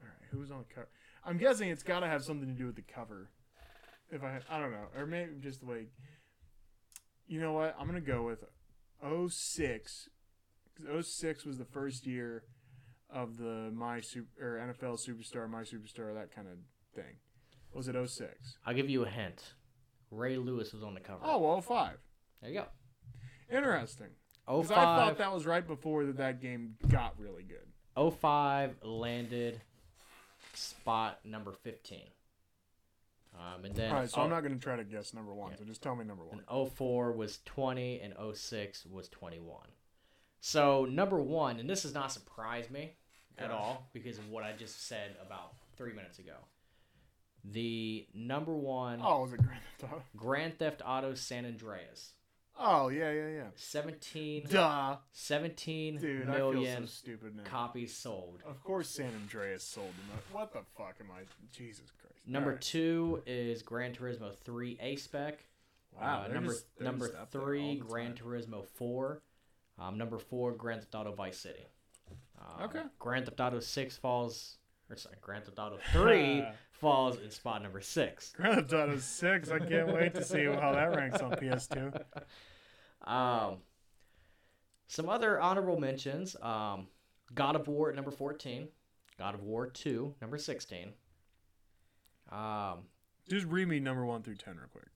All right. Who's on the cover? I'm guessing it's got to have something to do with the cover. If I, I don't know, or maybe just like. You know what? I'm gonna go with 06. 'cause 06 was the first year of the my super or NFL superstar, my superstar, that kind of thing. Was it 06? I'll give you a hint. Ray Lewis was on the cover. Oh, well, 05. there you go. Interesting. Oh Because I thought that was right before that, that game got really good. 05 landed spot number 15. Um, and then All right, so I'm oh- not going to try to guess number one. Yeah. So just tell me number one. and 04 was 20 and 06 was 21. So number one, and this does not surprise me at all because of what I just said about three minutes ago. The number one Oh, was it Grand Theft Auto? Grand Theft Auto San Andreas. Oh yeah, yeah, yeah. 17, Duh, 17 dude, million I feel so stupid now. copies sold. Of course, San Andreas sold them. What the fuck am I? Jesus Christ. Number Alright. two is Gran Turismo 3 A Spec. Wow. Uh, they're number just- they're number just up there three, the Gran time. Turismo Four. Um, number four, Grand Theft Auto Vice City. Um, Okay. Grand Theft Auto Six falls, or sorry, Grand Theft Auto Three falls in spot number six. Grand Theft Auto Six. I can't wait to see how that ranks on PS2. Um, some other honorable mentions: um, God of War at number fourteen, God of War Two, number sixteen. Um, Just read me number one through ten real quick.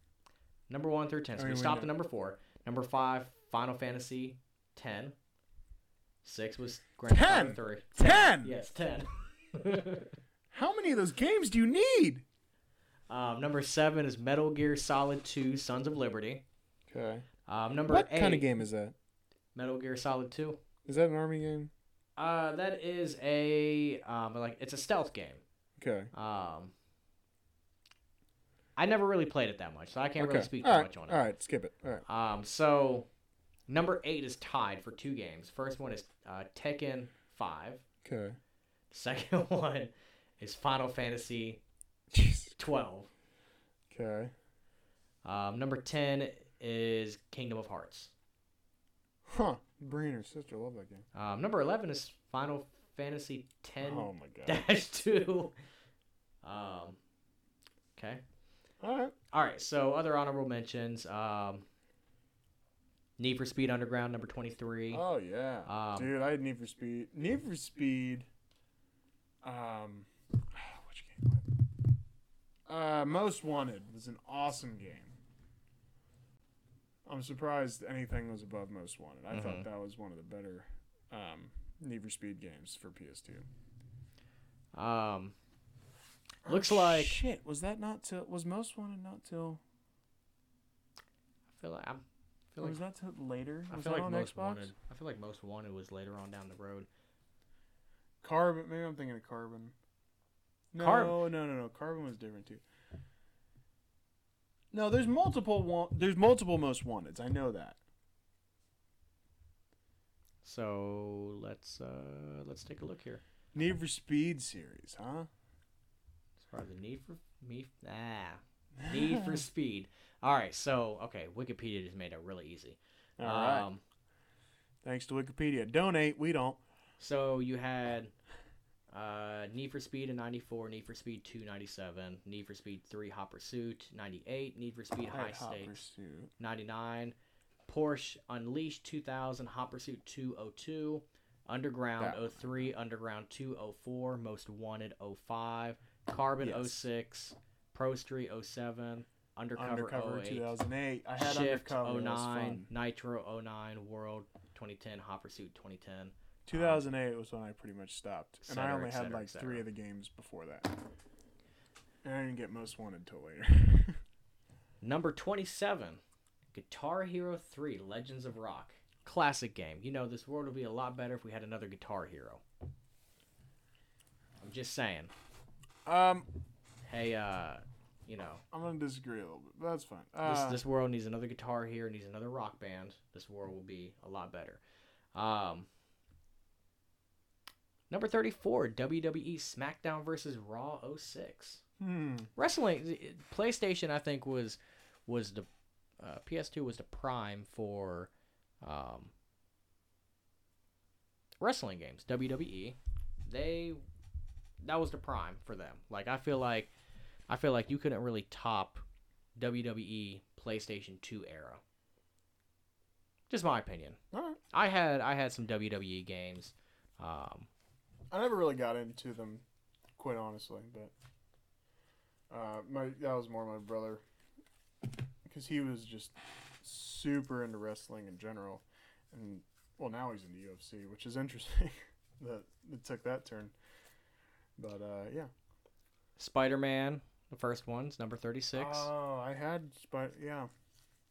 Number one through ten. So I we mean, we stopped at number four. Number five, Final Fantasy ten. Six was Grand Theft 10? Auto three. 10? Yes, ten. How many of those games do you need? um, number seven is Metal Gear Solid Two: Sons of Liberty. Okay. Um, number What eight, kind of game is that? Metal Gear Solid Two. Is that an army game? Uh, that is a um, like it's a stealth game. Okay. Um, I never really played it that much, so I can't okay. really speak too right. much on it. All right. Skip it. All right. Um, so number eight is tied for two games. First one is uh, Tekken Five. Okay. Second one is Final Fantasy Twelve. Okay. Um, number ten is Kingdom of Hearts. Huh. Her sister love that game. Um, number eleven is Final Fantasy Ten Oh my god. dash two. Um, okay. All right. All right. So other honorable mentions. Um, Need for Speed Underground number twenty three. Oh yeah. Um, Dude, I had Need for Speed. Need for Speed. Um, which game? Uh, Most Wanted was an awesome game. I'm surprised anything was above Most Wanted. I Mhm. thought that was one of the better um, Need for Speed games for PS2. Um, Looks Oh, like- shit. Was that not till? Was Most Wanted not till? I feel like I'm. Feel like was that till later? I feel like on most Xbox? wanted. I feel like most wanted was later on down the road. Carbon. Maybe I'm thinking of Carbon. No, Carb- no, no, no. Carbon was different too. No, there's multiple. Wa- there's multiple most wanteds. I know that. So let's uh let's take a look here. Need for Speed series, huh? As far as the need for me, ah, need for speed. All right, so okay, Wikipedia just made it really easy. All right. Um, Thanks to Wikipedia. Donate. We don't. So you had uh, Need for Speed in 94, Need for Speed 2 97, Need for Speed 3 Hot Pursuit 98, Need for Speed High Hot Stakes Pursuit. 99, Porsche Unleashed 2000, Hot Pursuit 202, Underground That one. 03, Underground 204, Most Wanted 05, Carbon Yes. 06, Pro Street 07, Undercover, Undercover 08, 2008. I had Shift Undercover. 09. Nitro 09, World 2010, Hot Pursuit 2010. 2008 was when I pretty much stopped, and I only et had cetera, like cetera. three of the games before that. And I didn't get most wanted till later. Number 27, Guitar Hero 3 Legends of Rock. Classic game. You know, this world would be a lot better if we had another Guitar Hero. I'm just saying. um, Hey, uh, you know, I'm gonna disagree a little bit, but that's fine. this, Uh, this world needs another Guitar Hero, needs another rock band. This world will be a lot better. Um, number 34, WWE SmackDown versus Raw 06. hmm. wrestling PlayStation I think was was the uh, PS2 was the prime for um, wrestling games WWE they that was the prime for them like I feel like I feel like you couldn't really top WWE PlayStation 2 era just my opinion All right. I had I had some WWE games um, I never really got into them, quite honestly. But uh, my that was more my brother, because he was just super into wrestling in general, and well now he's into UFC, which is interesting that it took that turn. But uh, yeah. Spider-Man the first one's number 36 Oh, I had Spider. Yeah,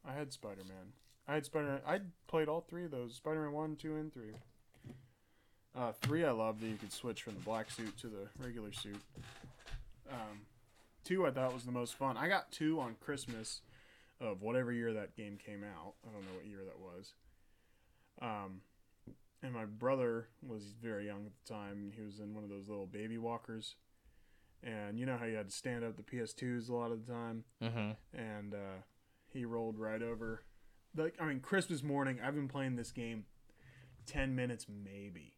I had Spider Man. I had Spider. I played all three of those: Spider Man one, two, and three. Uh, three, I love that you could switch from the black suit to the regular suit. Um, two, I thought was the most fun. I got two on Christmas of whatever year that game came out. I don't know what year that was. Um, and my brother was very young at the time. He was in one of those little baby walkers. And you know how you had to stand up the PS2s a lot of the time? mm-hmm. and uh, he rolled right over. Like I mean, Christmas morning. I've been playing this game ten minutes maybe,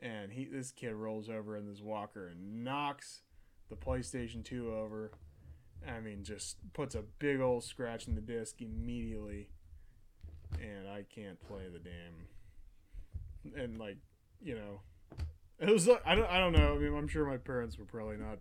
and he this kid rolls over in this walker and knocks the PlayStation Two over. I mean, just puts a big old scratch in the disc immediately, and I can't play the damn. And like, you know, it was I don't I don't know. I mean, I'm sure my parents were probably not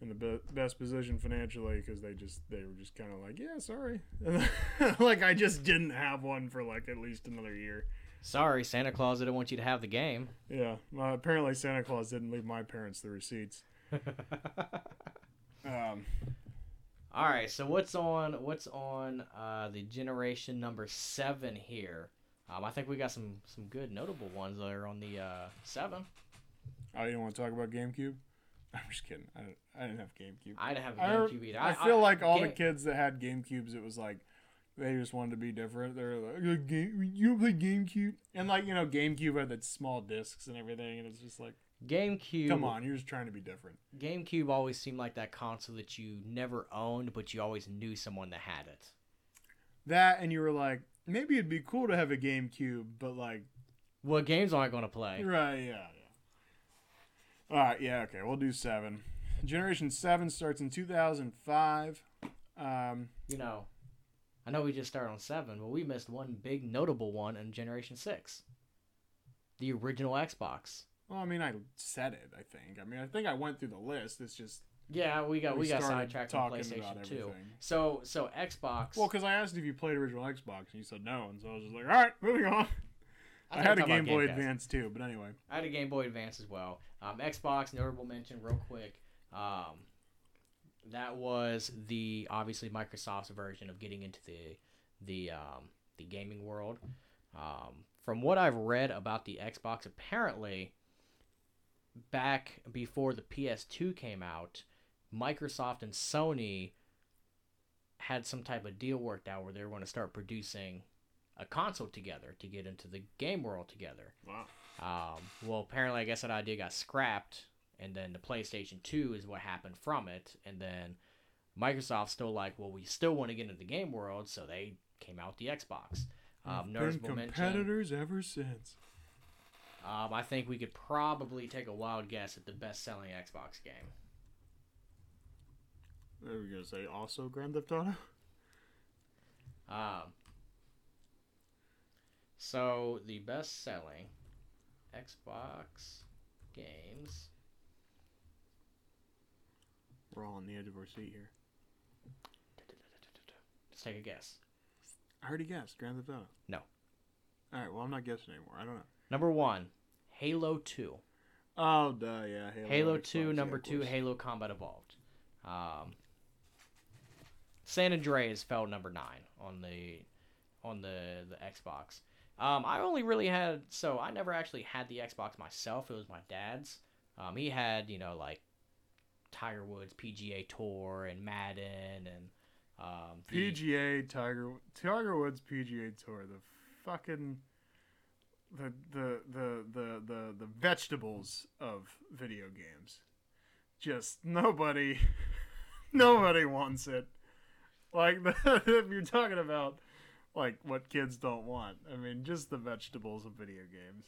in the be- best position financially because they just they were just kind of like, yeah, sorry, like I just didn't have one for like at least another year. Sorry, Santa Claus didn't want you to have the game. Yeah, well, apparently Santa Claus didn't leave my parents the receipts. Um, All right, so what's on what's on uh, the generation number seven here? Um, I think we got some some good notable ones there on the uh, seven. oh, you don't want to talk about GameCube? I'm just kidding. I, I didn't have GameCube. I didn't have a I, GameCube either. I feel like all the kids that had GameCubes, it was like they just wanted to be different. They're like, "Uh, game, you play GameCube, and like you know, GameCube had that small discs and everything, and it's just like, GameCube. come on, you're just trying to be different. GameCube always seemed like that console that you never owned, but you always knew someone that had it. That, and you were like, maybe it'd be cool to have a GameCube, but like, What games am I going to play? right, yeah, yeah. All right, yeah, okay, we'll do seven. Generation seven starts in 2005. Um, You know, I know we just started on seven, but we missed one big notable one in Generation Six. The original Xbox. well, I mean, I said it. I think. I mean, I think I went through the list. It's just Yeah, we got we, We got sidetracked on PlayStation Two. So so Xbox. Well, because I asked if you played original Xbox, and you said no, and so I was just like, all right, moving on. I, thought had a Game Boy Gamecast. Advance too, but anyway. I had a Game Boy Advance as well. Um, Xbox notable mention real quick. Um, that was the obviously Microsoft's version of getting into the the um, the gaming world. Um, from what I've read about the Xbox, apparently back before the PS2 came out, Microsoft and Sony had some type of deal worked out where they were going to start producing a console together to get into the game world together. Wow. Um, well, apparently, I guess that idea got scrapped, and then the PlayStation 2 is what happened from it. And then Microsoft's still like, well, we still want to get into the game world, so they came out with the Xbox. Um, Been mention. competitors ever since. Um, I think we could probably take a wild guess at the best-selling Xbox game. Are we gonna say? Also Grand Theft Auto. Um, so the best-selling Xbox games. We're all on the edge of our seat here. Let's take a guess. I already guessed Grand Theft Auto. No. All right. Well, I'm not guessing anymore. I don't know. Number one, Halo Two. Oh, duh. Yeah. Halo, Halo Xbox, 2, number of 2. Halo Combat Evolved. Um, San Andreas fell number 9 on the on the the Xbox. Um, I only really had so I never actually had the Xbox myself. It was my dad's. Um, he had, you know, like Tiger Woods PGA Tour and Madden and um, PGA Tiger Tiger Woods PGA Tour. The fucking the the the the the, the vegetables of video games. Just nobody nobody wants it. Like if you're talking about like what kids don't want. I mean, just the vegetables of video games.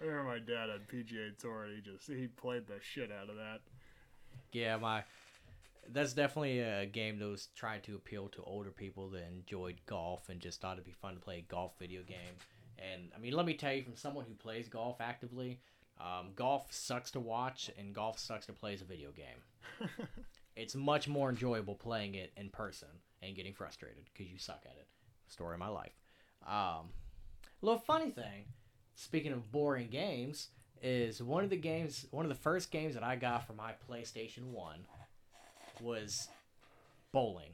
I remember my dad had PGA Tour and he just he played the shit out of that. Yeah, my that's definitely a game that was trying to appeal to older people that enjoyed golf and just thought it'd be fun to play a golf video game. And I mean, let me tell you, from someone who plays golf actively, um, golf sucks to watch and golf sucks to play as a video game. it's much more enjoyable playing it in person and getting frustrated because you suck at it. Story of my life. Um, little funny thing. Speaking of boring games, is one of the games, one of the first games that I got for my PlayStation One was bowling.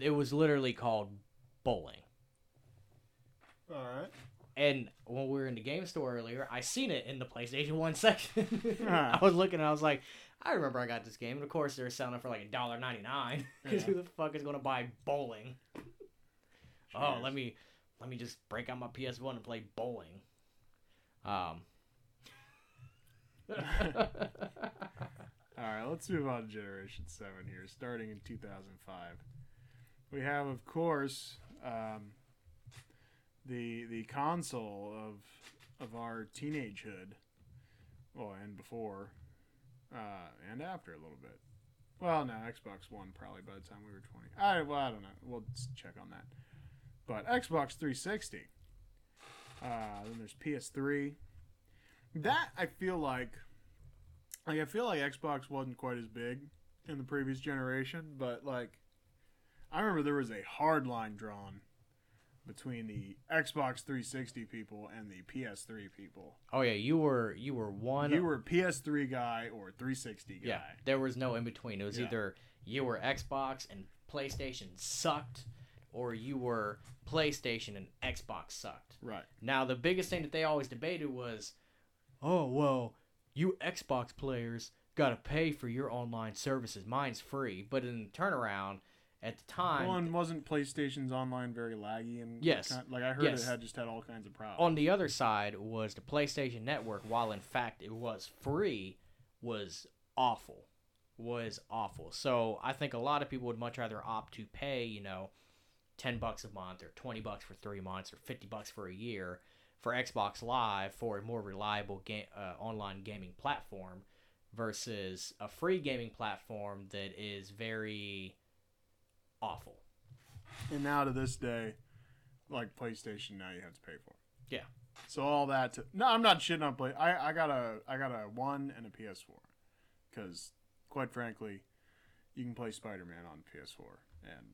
It was literally called bowling. All right. And when we were in the game store earlier, I seen it in the PlayStation One section. I was looking, and I was like, I remember I got this game, and of course they're selling it for like a dollar ninety nine. Because Yeah. who the fuck is gonna buy bowling? Oh, let me let me just break out my PS One and play bowling. Um. All right, let's move on to Generation 7 here, starting in 2005. We have, of course, um, the the console of of our teenagehood, well, and before, uh, and after a little bit. Well, no, Xbox One probably by the time we were 20. I well, I don't know. We'll check on that. But Xbox 360. Uh, then there's PS3. That I feel like like I feel like Xbox wasn't quite as big in the previous generation, but like I remember there was a hard line drawn between the Xbox 360 people and the PS3 people. Oh yeah, you were you were one. You were a PS3 guy or a 360 guy. yeah. There was no in between. It was Yeah. either you were Xbox and PlayStation sucked, or you were PlayStation and Xbox sucked. Right. Now the biggest thing that they always debated was, oh well, you Xbox players gotta pay for your online services. Mine's free, but in the turnaround, at the time, one wasn't PlayStation's online very laggy and Yes. kind- like I heard Yes. it had just had all kinds of problems. on the other side was the PlayStation Network. While in fact it was free, was awful, was awful. So I think a lot of people would much rather opt to pay, you know, ten bucks a month or twenty bucks for three months or fifty bucks for a year for Xbox Live for a more reliable game uh, online gaming platform versus a free gaming platform that is very awful. And now to this day, like PlayStation, now you have to pay for. it. Yeah. So all that. To, no, I'm not shitting on play. I I got a I got a one and a PS4, because quite frankly, you can play Spider-Man on PS4, and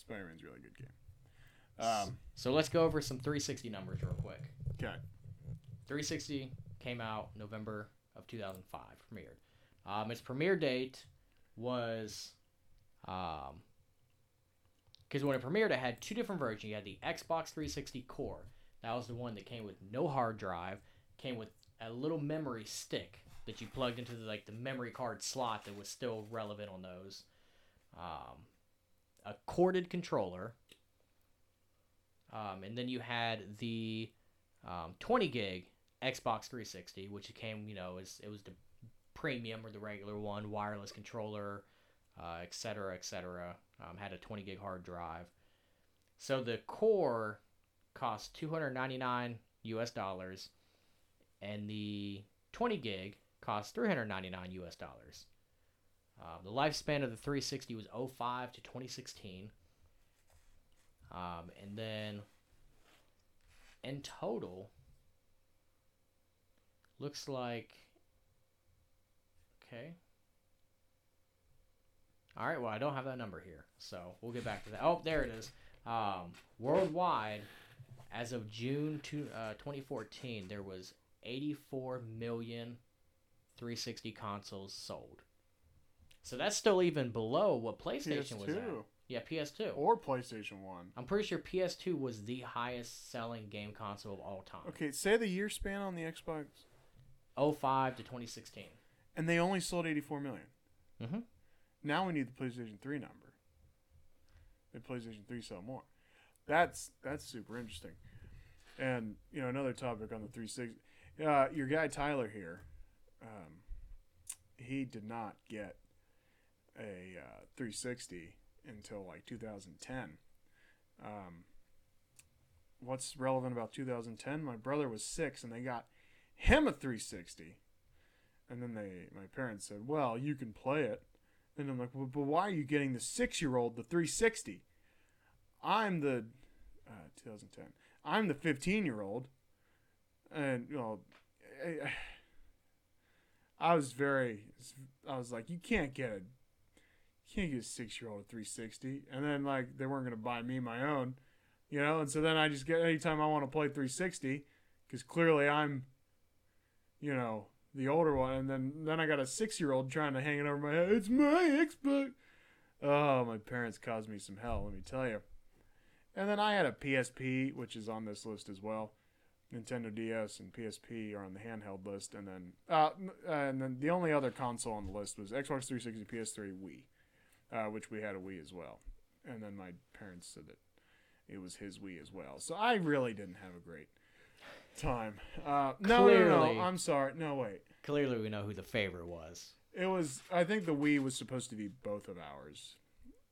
Spider-Man's a really good game. Um, So let's go over some 360 numbers real quick. okay. 360 came out November of 2005, premiered. Um, its premiere date was, um, because when it premiered, it had two different versions. You had the Xbox 360 Core. That was the one that came with no hard drive, came with a little memory stick that you plugged into the, like the memory card slot that was still relevant on those. Um, a corded controller. Um, and then you had the um, 20 gig Xbox 360, which came, you know, as it was the premium or the regular one, wireless controller, uh, et cetera, et cetera. Um, had a 20 gig hard drive. So the core cost 299 US dollars, and the 20 gig cost 399 US dollars. Um, the lifespan of the 360 was 05 to 2016. Um, and then in total, looks like. Okay. All right. Well, I don't have that number here, so we'll get back to that. Oh, there it is. Um, worldwide, as of June to, uh, 2014, there was 84 million 360 consoles sold. So that's still even below what PlayStation was at. Yeah, PS2. or PlayStation One. I'm pretty sure PS2 was the highest selling game console of all time. Okay, say the year span on the Xbox, 05 to 2016. and they only sold 84 million. Mhm. Now we need the PlayStation 3 number. The PlayStation 3 sell more. That's that's super interesting. And you know another topic on the 360. Uh, your guy Tyler here, um, he did not get a uh, 360 until like 2010. Um, what's relevant about 2010? My brother was six, and they got him a 360. And then they, my parents said, "Well, you can play it." And I'm like, well, "But why are you getting the six-year-old the 360? I'm the uh, 2010. I'm the 15-year-old." And you know, I, I was very, I was like, "You can't get a, you can't get a six-year-old a 360." And then like they weren't gonna buy me my own, you know. And so then I just get anytime I want to play 360, because clearly I'm, you know, the older one, and then then I got a six year old trying to hang it over my head. It's my Xbox. Oh, my parents caused me some hell, let me tell you. And then I had a PSP, which is on this list as well. Nintendo DS and PSP are on the handheld list, and then uh, and then the only other console on the list was Xbox 360, PS3, Wii, uh, which we had a Wii as well. And then my parents said that it was his Wii as well. So I really didn't have a great time. Uh, no, no, no, no, I'm sorry. No, wait. Clearly, we know who the favorite was. It was. I think the Wii was supposed to be both of ours,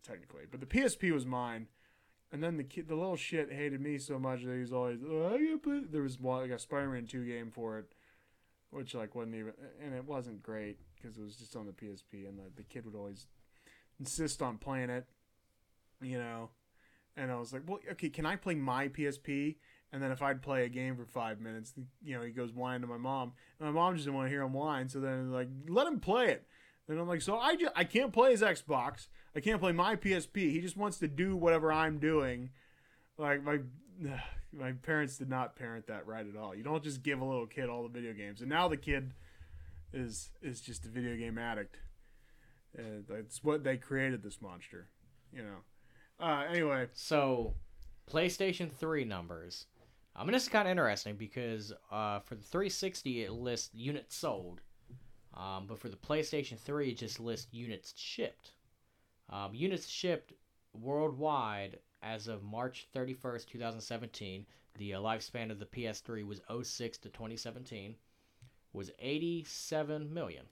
technically, but the PSP was mine. And then the kid, the little shit, hated me so much that he's always. Oh, I gotta play-" There was one, like a Spider-Man Two game for it, which like wasn't even, and it wasn't great because it was just on the PSP, and the, the kid would always insist on playing it, you know. And I was like, well, okay, can I play my PSP And then if I'd play a game for five minutes, you know, he goes whining to my mom. And my mom just didn't want to hear him whine. So then like, let him play it. And I'm like, so I just, I can't play his Xbox. I can't play my PSP. He just wants to do whatever I'm doing. Like my my parents did not parent that right at all. You don't just give a little kid all the video games. And now the kid is is just a video game addict. And that's what they created this monster, you know. Uh, anyway, So, PlayStation 3 numbers. I mean, this is kind of interesting because uh, for the 360, it lists units sold. Um, but for the PlayStation 3, it just lists units shipped. Um, units shipped worldwide as of March 31st, 2017. The uh, lifespan of the PS3 was 06 to 2017. Was 87 million.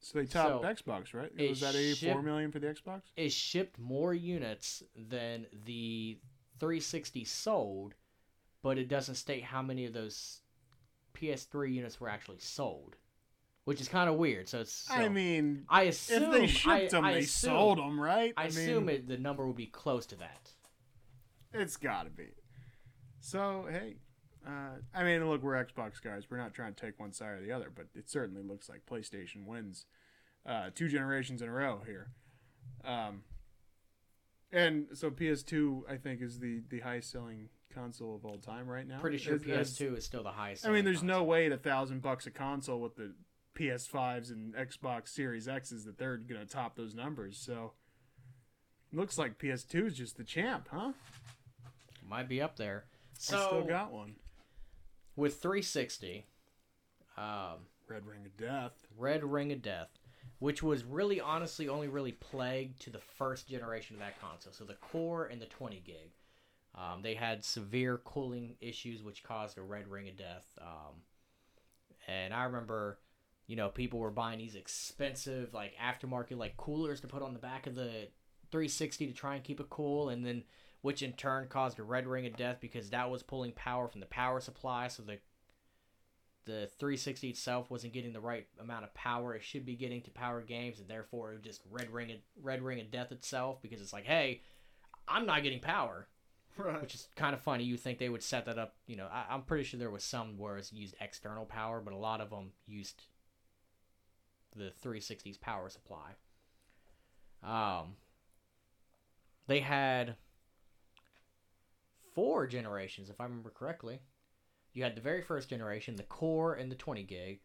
So they topped So, Xbox, right? it was that 84 shipped- million for the Xbox? it shipped more units than the 360 sold, but it doesn't state how many of those PS3 units were actually sold, which is kind of weird. So it's. So I mean, I assume if they shipped I, them, I they assume, sold them, right? I, assume it, the number would be close to that. It's got to be. So hey, uh, I mean, look, we're Xbox guys. We're not trying to take one side or the other, but it certainly looks like PlayStation wins uh, two generations in a row here. Um, and so PS2, I think, is the the highest selling console of all time right now. Pretty sure It's- it's- PS2 is still the highest. I mean, there's no way at a thousand bucks a console with the PS5s and Xbox Series X's that they're gonna top those numbers. So looks like PS2 is just the champ, huh? might be up there. I still got one. With 360, um, Red Ring of Death. Red Ring of Death, which was really honestly only really plagued to the first generation of that console. So the core and the 20 gig. Um, they had severe cooling issues, which caused a Red Ring of Death. Um, and I remember, you know, people were buying these expensive, like aftermarket, like coolers to put on the back of the 360 to try and keep it cool, and then which in turn caused a Red Ring of Death because that was pulling power from the power supply, so the the 360 itself wasn't getting the right amount of power it should be getting to power games, and therefore it would just red ring it, red ring of death itself because it's like, hey, I'm not getting power, Right. which is kind of funny. You think they would set that up? You know, I, I'm pretty sure there was some where it's used external power, but a lot of them used the 360's power supply. Um, they had four generations, if I remember correctly. You had the very first generation, the core and the 20 gig.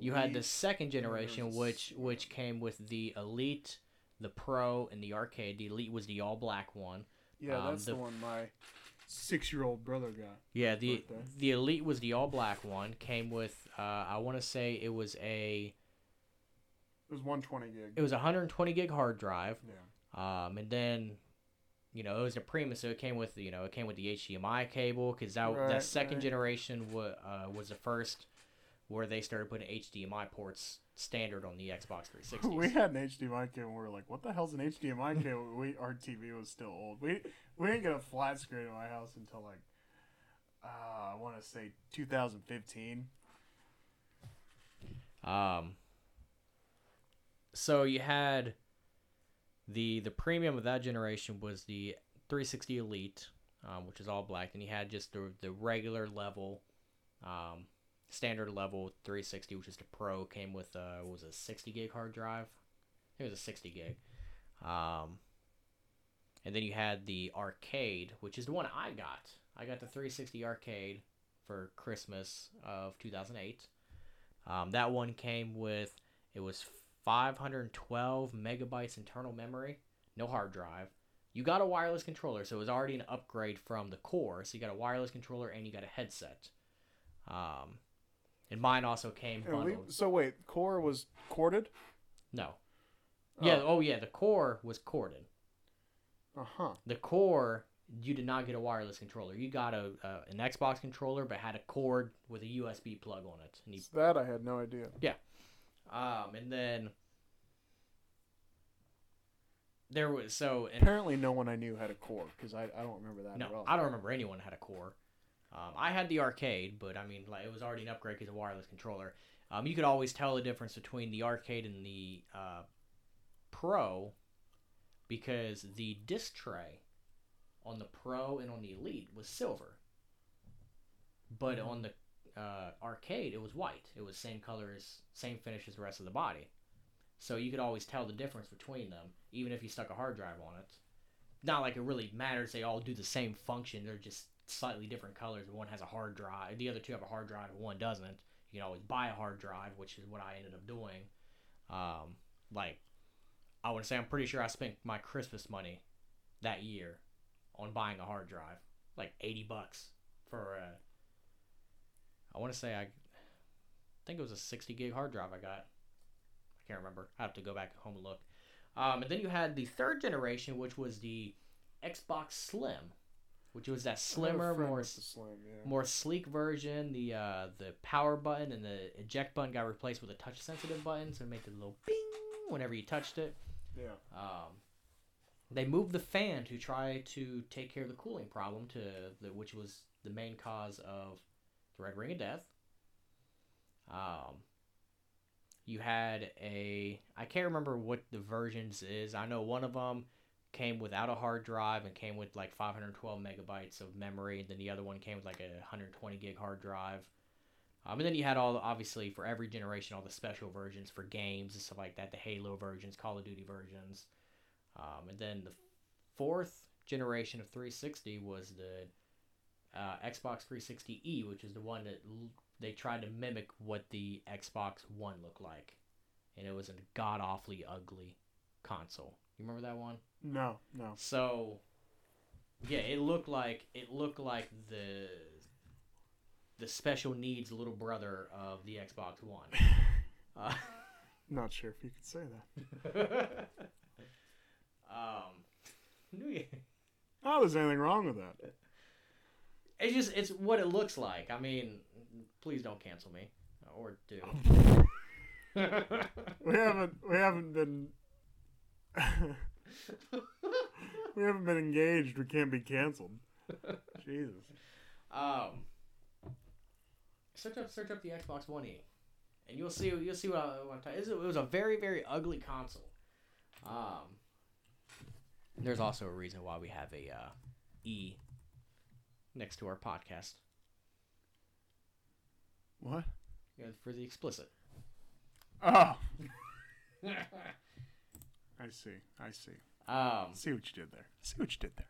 You had the second generation, which which came with the Elite, the Pro, and the Arcade. The Elite was the all black one. Yeah, um, that's the- the, one my six-year-old brother got. Yeah, the Birthday. the Elite was the all black one. Came with uh, I want to say it was a It was 120 gig. it was a 120 gig hard drive. yeah. Um, and then, you know, it was a premium, so it came with you know it came with the HDMI cable because that Right, that second right. generation was uh, was the first where they started putting HDMI ports standard on the Xbox 360. we had an HDMI cable. and We were like, "What the hell's an HDMI cable?" we our TV was still old. We we didn't get a flat screen in my house until like uh, I want to say 2015. Um. So you had the the premium of that generation was the 360 Elite, um, which is all black. and you had just the the regular level, um, standard level 360, which is the Pro. Came with uh, what was a 60 gig hard drive. It was a 60 gig. Um. And then you had the arcade, which is the one I got. I got the 360 arcade for Christmas of 2008. Um, that one came with it was 512 megabytes internal memory, no hard drive. You got a wireless controller, so it was already an upgrade from the core. So you got a wireless controller and you got a headset. Um, and mine also came we- bundled. so wait, core was corded. No. Yeah. Oh yeah. The core was corded. Uh huh. The core you did not get a wireless controller. You got a uh, an Xbox controller, but had a cord with a USB plug on it, and you That I had no idea. Um, and then there was so and Apparently, no one I knew had a core because I, I don't remember that at no, all. I don't remember anyone had a core. Um, I had the arcade, but I mean, like it was already an upgrade because of wireless controller. Um, you could always tell the difference between the arcade and the uh, pro because the disc tray on the pro and on the elite was silver. but on the uh, arcade it was white. It was same colors, same finish as the rest of the body, so you could always tell the difference between them, even if you stuck a hard drive on it. Not like it really matters. They all do the same function. They're just slightly different colors. One has a hard drive. The other two have a hard drive, one doesn't. You can always buy a hard drive, which is what I ended up doing. Um, like, I want to say I'm pretty sure I spent my Christmas money that year on buying a hard drive, like eighty bucks for want to say I, I think it was a sixty gig hard drive I got. I can't remember. I have to go back home and look. Um, and then you had the third generation, which was the Xbox Slim, which was that a slimmer, more slim, yeah. more sleek version. The uh, the power button and the eject button got replaced with a touch sensitive button, so it made the little bing whenever you touched it. Yeah. Um, they moved the fan to try to take care of the cooling problem, to the, which was the main cause of the Red Ring of Death. Um, you had a I can't remember what the versions is. I know one of them came without a hard drive and came with like 512 megabytes of memory. And then the other one came with like a 120 gig hard drive. Um, and then you had all obviously for every generation all the special versions for games and stuff like that. The Halo versions, Call of Duty versions. Um, and then the fourth generation of 360 was the uh, Xbox 360e, which is the one that l- they tried to mimic what the Xbox One looked like, and it was a god awfully ugly console. You remember that one? No, no. So, yeah, it looked like it looked like the the special needs little brother of the Xbox One. Uh, Not sure if you could say that. um, knew you. Oh, there's anything wrong with that. It's just it's what it looks like. I mean, please don't cancel me or do. We haven't we haven't been we haven't been engaged. We can't be canceled. Jesus. um, search up search up the Xbox One E, and you'll see you'll see what, I, what I'm talking. It was a very very ugly console. Um, there's also a reason why we have a uh, E next to our podcast What? yeah, for the explicit. Oh, I see. I see. um, See what you did there. See what you did there.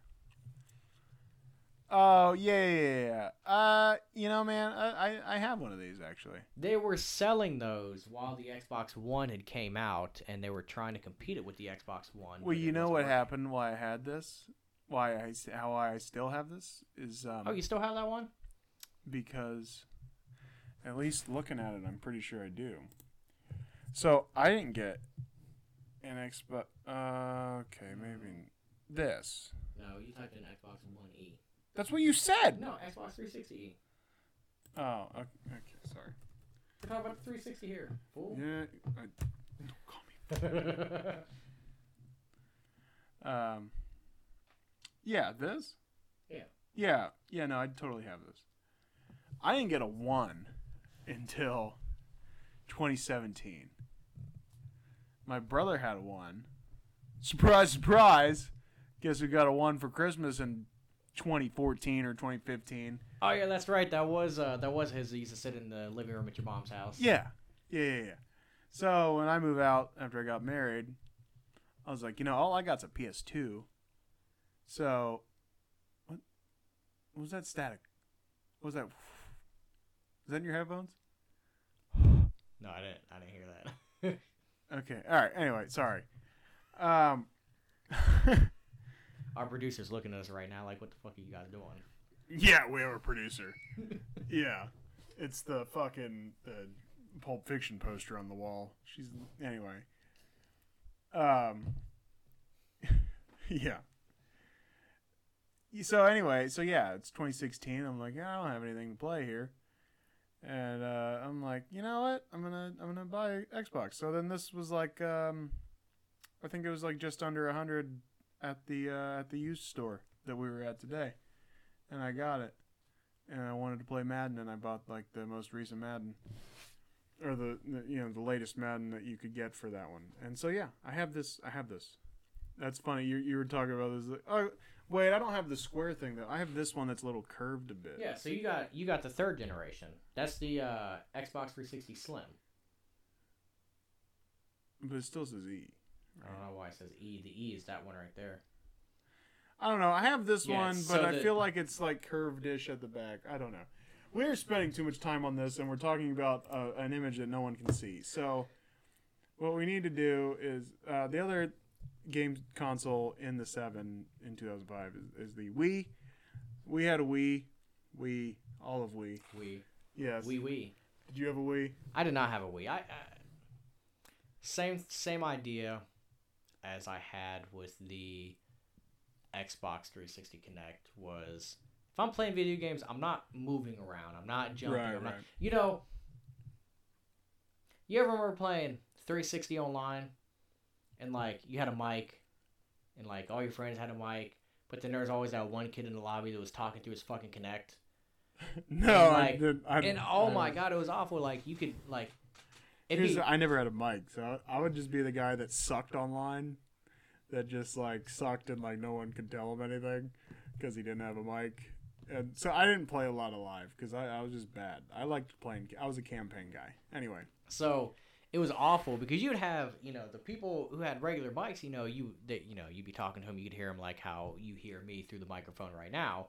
Oh yeah, yeah, yeah. Uh, you know, man, I, I I have one of these actually. they were selling those while the Xbox One had came out, and they were trying to compete it with the Xbox One. Well, you know what happened? Why I had this? Why I s- how I still have this is um Oh, you still have that one? because at least looking at it, I'm pretty sure I do. So I didn't get an Xbox. Uh, okay, maybe this. No, you typed in Xbox One E. That's what you said. No, Xbox 360e. Oh, okay, okay sorry. We're talking about the 360 here. Fool. Yeah, I, don't call me. Um, yeah, this. Yeah. Yeah, yeah. No, I totally have this. I didn't get a one until 2017. My brother had a one. Surprise, surprise. Guess we got a one for Christmas in 2014 or 2015? Oh yeah, that's right. That was uh, that was his. He used to sit in the living room at your mom's house. Yeah. Yeah, yeah, yeah. So when I move out after I got married, I was like, you know, all I got's a PS2. So, what, what was that static? What was that? Was that in your headphones? No, I didn't. I didn't hear that. Okay. All right. Anyway, sorry. Um, Our producer's looking at us right now, like, what the fuck are you guys doing? yeah, we have a producer. yeah, it's the fucking the Pulp Fiction poster on the wall. She's anyway. Um. yeah. So anyway, so yeah, it's 2016. I'm like, I don't have anything to play here, and uh, I'm like, you know what? I'm gonna I'm gonna buy Xbox. So then this was like, um, I think it was like just under a hundred at the uh, at the used store that we were at today, and I got it, and I wanted to play Madden, and I bought like the most recent Madden, or the, the you know the latest Madden that you could get for that one, and so yeah, I have this. I have this. That's funny. You you were talking about this. Like, oh, Wait, I don't have the square thing though. I have this one that's a little curved a bit. Yeah, so you got you got the third generation. That's the uh, Xbox 360 Slim. But it still says E. I don't know why it says E. The E is that one right there. I don't know. I have this Yeah, one, so but I the- feel like it's like curved-ish at the back. I don't know. We're spending too much time on this, and we're talking about uh, an image that no one can see. So, what we need to do is uh, the other game console in the seven in 2005 is, is the Wii. We had a Wii. We all of Wii. We Yes. we we. Did you have a Wii? I did not have a Wii. I, I same same idea as I had with the Xbox 360 Kinect was if I'm playing video games, I'm not moving around. I'm not jumping. Right, I'm not, you know, you ever remember playing 360 online and like you had a mic and like all your friends had a mic, but then there was always that one kid in the lobby that was talking through his fucking Kinect. No, I like- did. I, And oh I- my god, it was awful. Like you could like be, I never had a mic, so I would just be the guy that sucked online, that just like sucked and like no one could tell him anything because he didn't have a mic. And so I didn't play a lot of live because I, I was just bad. I liked playing. I was a campaign guy. Anyway, So it was awful because you'd have, you know, the people who had regular bikes, you know, you that you know, you'd be talking to them, you could hear them like how you hear me through the microphone right now.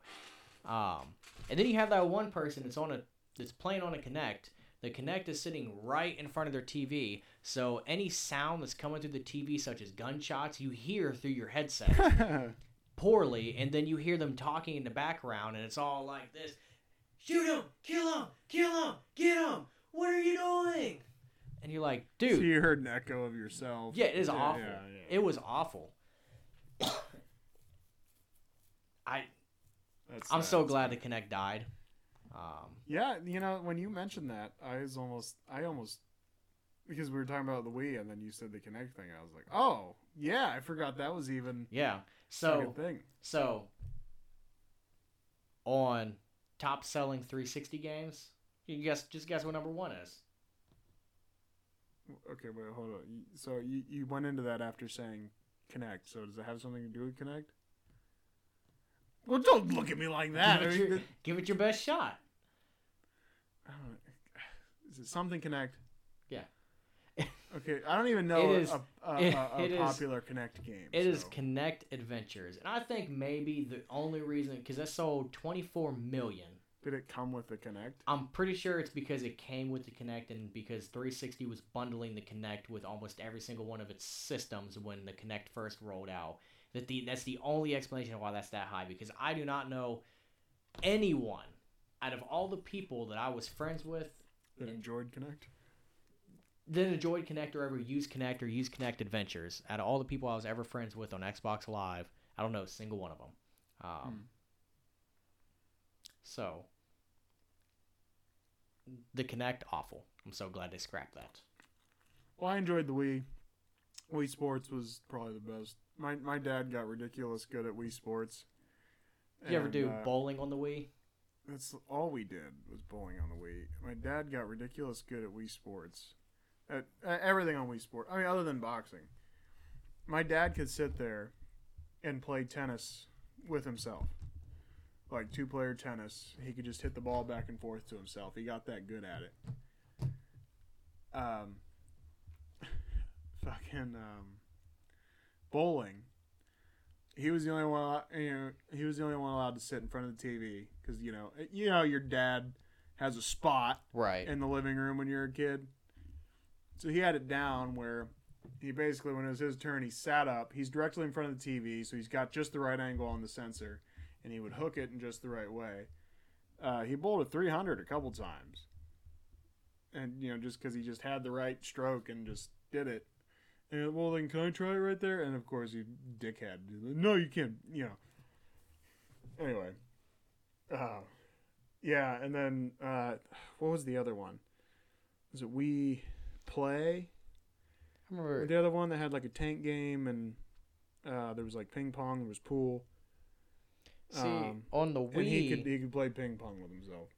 Um, and then you have that one person that's on a that's playing on a Kinect. The Kinect is sitting right in front of their TV, so any sound that's coming through the TV, such as gunshots, you hear through your headset poorly, and then you hear them talking in the background, and it's all like this: "Shoot him! Kill him! Kill him! Get him! What are you doing?" And you're like, so "Dude, you heard an echo of yourself. yeah, it is Yeah, awful. yeah, yeah. It was awful." I That's I'm sad. so glad the Kinect died. Um, Yeah, you know, when you mentioned that, I was almost, I almost, because we were talking about the Wii, and then you said the Kinect thing. I was like, oh, yeah, I forgot that was even yeah. So thing. so on top selling 360 games, you guess just guess what number one is. Okay, wait, hold on. So you, you went into that after saying Kinect. So does it have something to do with Kinect? Well, don't look at me like that. give, it your, give it your best shot. I don't- Is it something Kinect? Yeah. Okay, I don't even know is- a, a, it- a, a it is- popular Kinect game. It is so- Kinect Adventures, and I think maybe the only reason because that sold 24 million. Did it come with the Kinect? I'm pretty sure it's because it came with the Kinect and because 360 was bundling the Kinect with almost every single one of its systems when the Kinect first rolled out. That the that's the only explanation of why that's that high because I do not know anyone out of all the people that I was friends with That enjoyed Kinect? that enjoyed Kinect or ever used Kinect or used Kinect Adventures. Out of all the people I was ever friends with on Xbox Live, I don't know a single one of them. Um, Hmm. So, the Kinect, awful. I'm so glad they scrapped that. Well, I enjoyed the Wii. Wii Sports was probably the best. My my dad got ridiculous good at Wii Sports. Did you ever do uh, bowling on the Wii? That's all we did was bowling on the Wii. My dad got ridiculous good at Wii Sports, at, at everything on Wii Sports. I mean, other than boxing. My dad could sit there and play tennis with himself, like two player tennis. He could just hit the ball back and forth to himself. He got that good at it. Um, fucking um, bowling he was the only one. You know, he was the only one allowed to sit in front of the TV because you know, you know, your dad has a spot Right. in the living room when you're a kid. So he had it down where he basically, when it was his turn, he sat up. He's directly in front of the TV, so he's got just the right angle on the sensor, and he would hook it in just the right way. Uh, he bowled a 300 a couple times, and you know, just because he just had the right stroke and just did it. And well, then can I try it right there? And of course, he dickhead. No, you can't. You know. Anyway, uh, yeah, and then uh, what was the other one? Was it Wii Play? I remember. The other one that had like a tank game and uh, there was like ping pong. There was pool. See, Um, on the and he could Wii, he could play ping pong with himself.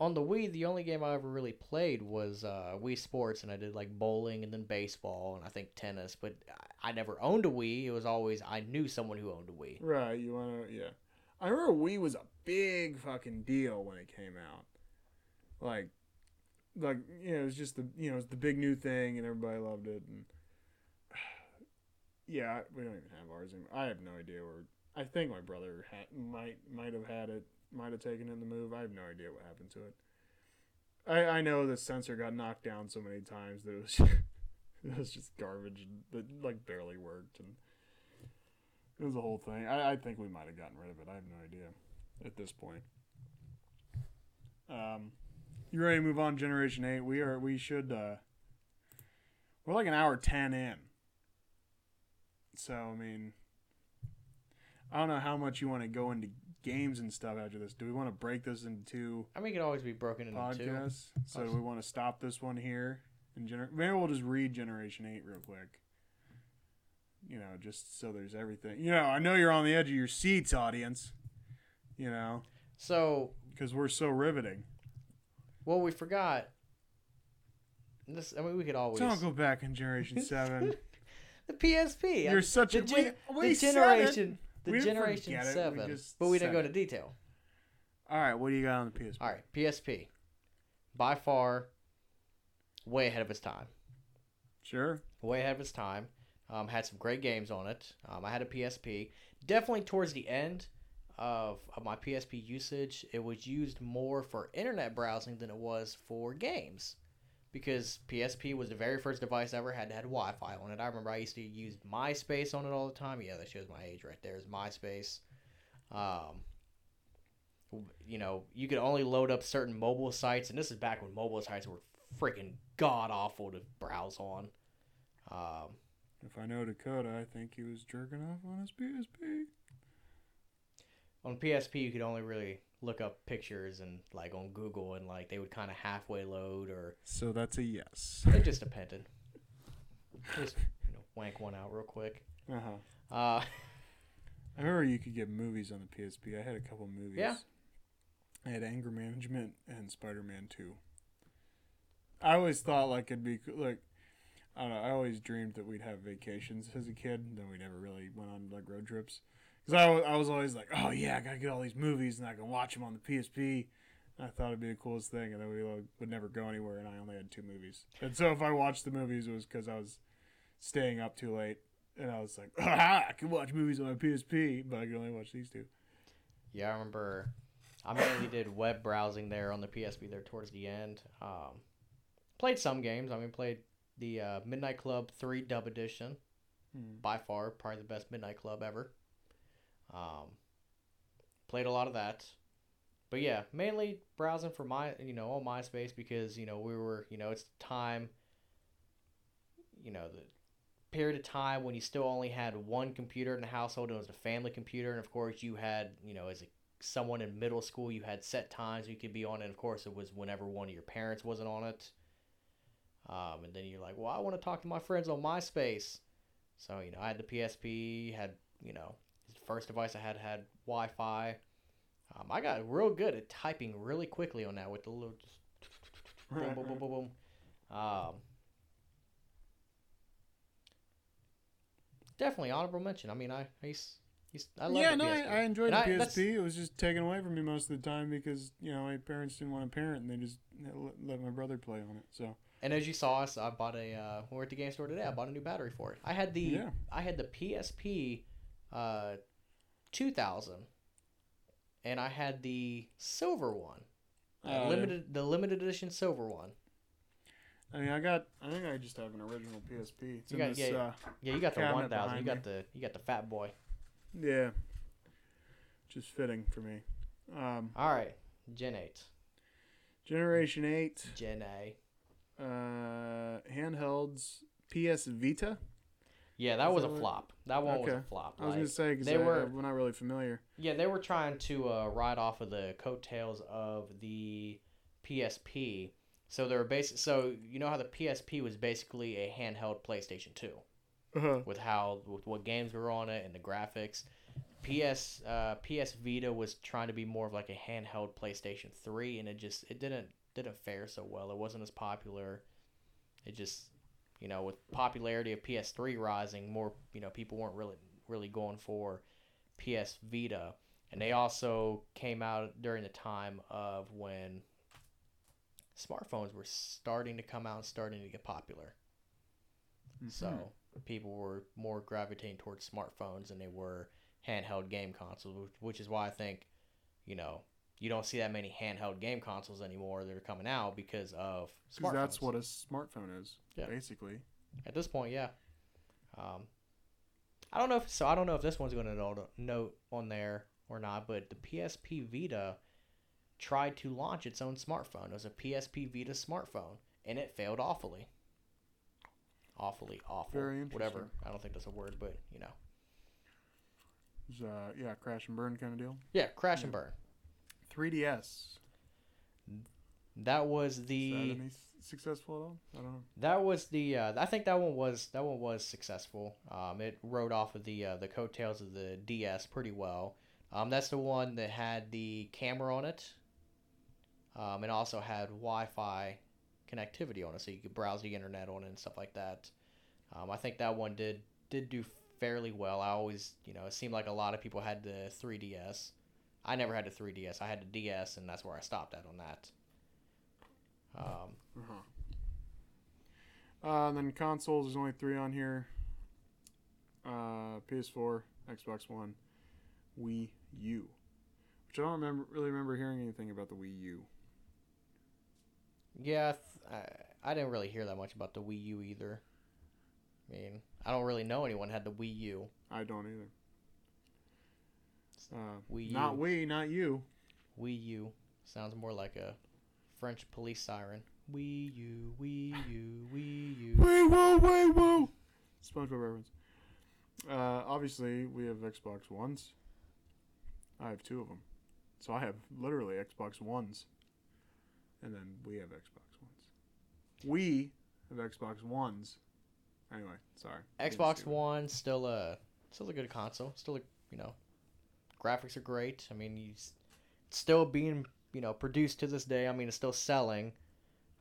on the Wii, the only game I ever really played was uh, Wii Sports, and I did like bowling and then baseball and I think tennis. But I never owned a Wii. It was always I knew someone who owned a Wii. Right. You want to, yeah. I remember Wii was a big fucking deal when it came out. Like, like you know, it was just the you know, it was the big new thing, and everybody loved it. And yeah, we don't even have ours. Anymore. I have no idea where. I think my brother might might have had it, might have taken in the move. I have no idea what happened to it. I I know the sensor got knocked down so many times that it was it was just garbage that like barely worked and. It was a whole thing. I, I think we might have gotten rid of it. I have no idea at this point. Um, you ready to move on? Generation Eight. We are. We should. Uh, we're like an hour ten in. So I mean, I don't know how much you want to go into games and stuff after this. Do we want to break this into I mean, it could always be broken into two. So do we want to stop this one here and gener- maybe we'll just read Generation Eight real quick. You know, just so there's everything. You know, I know you're on the edge of your seats, audience. You know, So because we're so riveting. Well, we forgot. This, I mean, we could always. Don't go back in Generation Seven. the PSP. You're I- such the, a gen- we, we the generation. The We generation it, seven. just but we didn't go it. into detail. All right, what do you got on the PSP? All right, PSP. By far, way ahead of its time. Sure. Way ahead of its time. Um, had some great games on it. Um, I had a PSP. Definitely towards the end of, of my PSP usage, it was used more for internet browsing than it was for games. Because PSP was the very first device I ever had that had Wi Fi on it. I remember I used to use MySpace on it all the time. Yeah, that shows my age right there is MySpace. Um, you know, you could only load up certain mobile sites, and this is back when mobile sites were freaking god awful to browse on. Um, If I know Dakota, I think he was jerking off on his PSP. on PSP, you could only really look up pictures and like on Google, and like they would kind of halfway load, or So that's a yes. it just depended. Just you know, wank one out real quick. Uh huh. Uh, I remember you could get movies on the PSP. I had a couple movies. Yeah. I had Anger Management and Spider Man Two. I always thought like it'd be like I don't know. I always dreamed that we'd have vacations as a kid. Then we never really went on like road trips. Because I, I was always like, oh yeah, I gotta get all these movies and I can watch them on the PSP. And I thought it'd be the coolest thing, and then we like, would never go anywhere, and I only had two movies. And so if I watched the movies, it was because I was staying up too late, and I was like, ah, I can watch movies on my PSP, but I can only watch these two. yeah, I remember. I mainly did web browsing there on the PSP there towards the end. Um, played some games. I mean, played the uh, Midnight Club Three Dub Edition. Hmm. by far probably the best midnight club ever. Um, played a lot of that, but yeah, mainly browsing for my you know on MySpace because you know we were you know it's time. You know the period of time when you still only had one computer in the household and it was a family computer. And of course you had you know as a someone in middle school you had set times you could be on and of course it was whenever one of your parents wasn't on it. Um, and then you're like well i want to talk to my friends on myspace. So you know, I had the PSP, had you know, first device I had had Wi-Fi. Um, I got real good at typing really quickly on that with the little just boom, boom, boom, boom, boom. Um, definitely honorable mention. I mean, I used, used, I love yeah, the no, PSP. I, I enjoyed And the I- that's- PSP. It was just taken away from me most of the time because you know my parents didn't want to parent, and they just let, let my brother play on it. So And as you saw us, I bought a. Uh, we were at the game store today. I bought a new battery for it. I had the Yeah. I had the PSP, uh, two thousand, and I had the silver one, uh, Oh, limited the limited edition silver one. I mean, I got. I think I just have an original PSP. It's You in got- this. yeah, uh, Yeah, you got the one thousand. You got the you got the fat boy. yeah, just fitting for me. Um, All right, Gen eight, Generation Eight, Gen A. uh, handhelds, PS Vita. Yeah, that Is was that a what- flop. That one was a Okay. flop. I was gonna say because they were- we're not really familiar. Yeah, they were trying to uh, ride off of the coattails of the PSP. So they were basic. So you know how the PSP was basically a handheld PlayStation Two Uh-huh. with how with what games were on it and the graphics. PS uh, PS Vita was trying to be more of like a handheld PlayStation Three, and it just it didn't didn't fare so well. It wasn't as popular. It just you know, with popularity of PS3 rising, more you know people weren't really really going for PS Vita, and they also came out during the time of when smartphones were starting to come out and starting to get popular. Mm-hmm. So people were more gravitating towards smartphones than they were handheld game consoles, which- which is why I think, you know, you don't see that many handheld game consoles anymore that are coming out because of because smartphones. that's what a smartphone is, Yeah. basically. At this point, yeah. Um, I don't know if so. I don't know if this one's going to note, on there or not. But the PSP Vita tried to launch its own smartphone. It was a PSP Vita smartphone, and it failed awfully. Awfully awful. Very Whatever. I don't think that's a word, but you know. It was, uh, yeah, crash and burn kind of deal. Yeah, crash and burn. 3DS. That was Is the. that any successful at all? I don't know. That was the. Uh, I think that one was that one was successful. Um, it rode off of the uh, the coattails of the DS pretty well. Um, that's the one that had the camera on it, um, and also had Wi-Fi connectivity on it, so you could browse the internet on it and stuff like that. Um, I think that one did did do fairly well. I always, you know, it seemed like a lot of people had the 3DS. I never had a 3DS. I had a DS, and that's where I stopped at on that. Um, Uh-huh. Uh, and then consoles, there's only three on here. Uh, PS4, Xbox One, Wii U. Which I don't remember really remember hearing anything about the Wii U. Yeah, th- I, I didn't really hear that much about the Wii U either. I mean, I don't really know anyone had the Wii U. I don't either. Uh, Wii not U. we, not you. Wii U sounds more like a French police siren. Wii U, Wii U, Wii U. Wait, whoa, wait, whoa. SpongeBob reference. Uh, obviously, we have Xbox Ones. I have two of them. So I have literally Xbox Ones. And then we have Xbox Ones. We have Xbox Ones. Anyway, sorry. Xbox One still a still a good console. Still a you know, graphics are great. I mean, you s- it's still being you know produced to this day. I mean, it's still selling.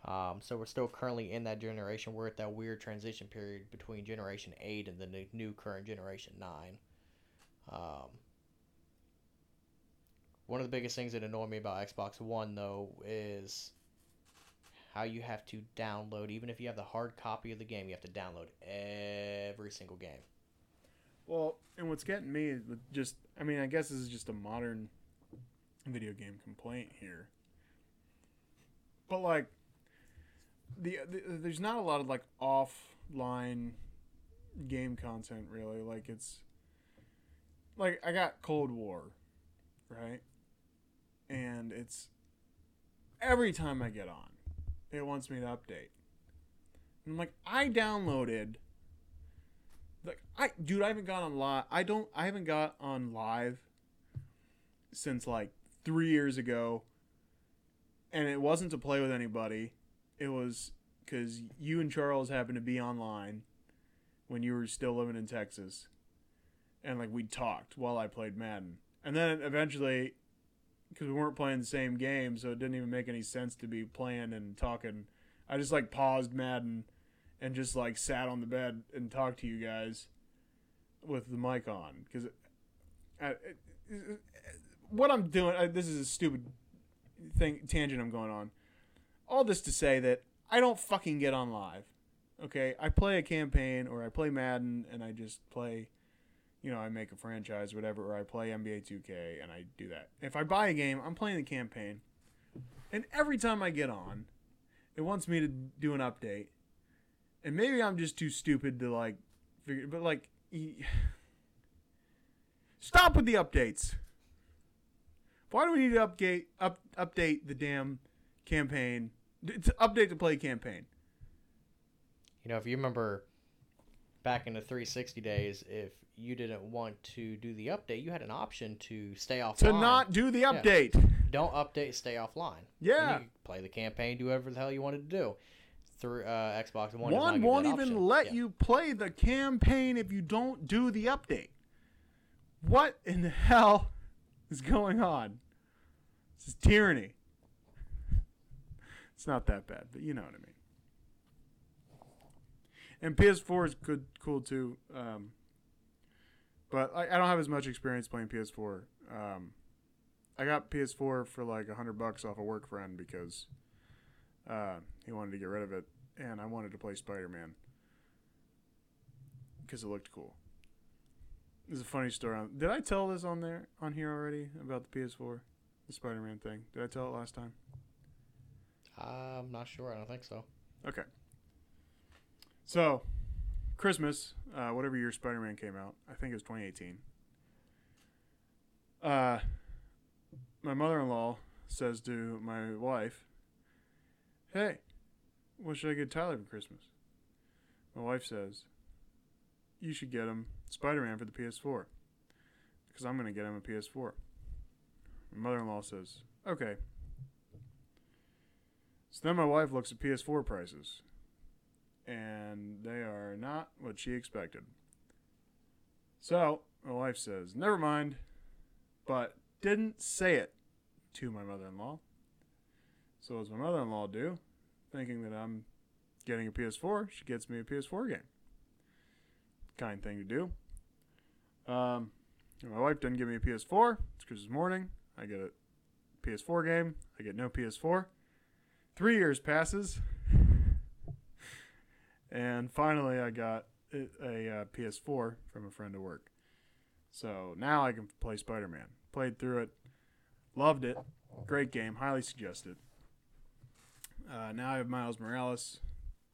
Um, so we're still currently in that generation. We're at that weird transition period between Generation Eight and the new, new current Generation Nine. Um, one of the biggest things that annoy me about Xbox One though is how you have to download even if you have the hard copy of the game you have to download every single game Well, and what's getting me is just, I mean, I guess this is just a modern video game complaint here. But like, the, the there's not a lot of like offline game content really. Like it's like I got Cold War, right? And it's every time I get on, it wants me to update. And I'm like, I downloaded like I dude, I haven't got on live. I don't. I haven't got on live since like three years ago, and it wasn't to play with anybody. It was because you and Charles happened to be online when you were still living in Texas, and like we talked while I played Madden, and then eventually, because we weren't playing the same game, so it didn't even make any sense to be playing and talking. I just like paused Madden and just like sat on the bed and talked to you guys with the mic on because uh, what I'm doing I, this is a stupid thing tangent I'm going on. All this to say that I don't fucking get on live okay? I play a campaign or I play Madden and I just play you know I make a franchise whatever or I play NBA 2K and I do that. If I buy a game I'm playing the campaign and every time I get on it wants me to do an update and maybe I'm just too stupid to like figure. But like, stop with the updates. Why do we need to update up update the damn campaign? To update the play campaign. you know if you remember back in the 360 days if you didn't want to do the update you had an option to stay offline To not do the update. don't update stay offline Yeah. play the campaign do whatever the hell you wanted to do through uh, xbox one One won't even let Yeah. you play the campaign if you don't do the update. What in the hell is going on? This is tyranny. It's not that bad, but you know what I mean. And PS4 is good, cool too. Um, but I, I don't have as much experience playing PS4. Um, I got PS4 for like a hundred bucks off a work friend because uh, he wanted to get rid of it, and I wanted to play Spider Man because it looked cool. This is a funny story. On, did I tell this on there on here already about the PS4, the Spider Man thing? Did I tell it last time? I'm not sure. I don't think so. Okay. So, Christmas, uh, whatever year Spider Man came out, I think it was 2018. Uh, my mother in law says to my wife, Hey, what should I get Tyler for Christmas? My wife says, You should get him Spider Man for the PS4 because I'm going to get him a PS4. My mother in law says, Okay. So then my wife looks at PS4 prices, and they are not what she expected. So my wife says, Never mind, but didn't say it to my mother in law. So, does my mother in law do? Thinking that I'm getting a PS4, she gets me a PS4 game. Kind thing to do. Um, my wife doesn't give me a PS4. It's Christmas morning. I get a PS4 game. I get no PS4. Three years passes, and finally I got a, a, uh, PS4 from a friend at work. So now I can play Spider Man. Played through it, loved it, great game, highly suggested. Uh, now I have Miles Morales,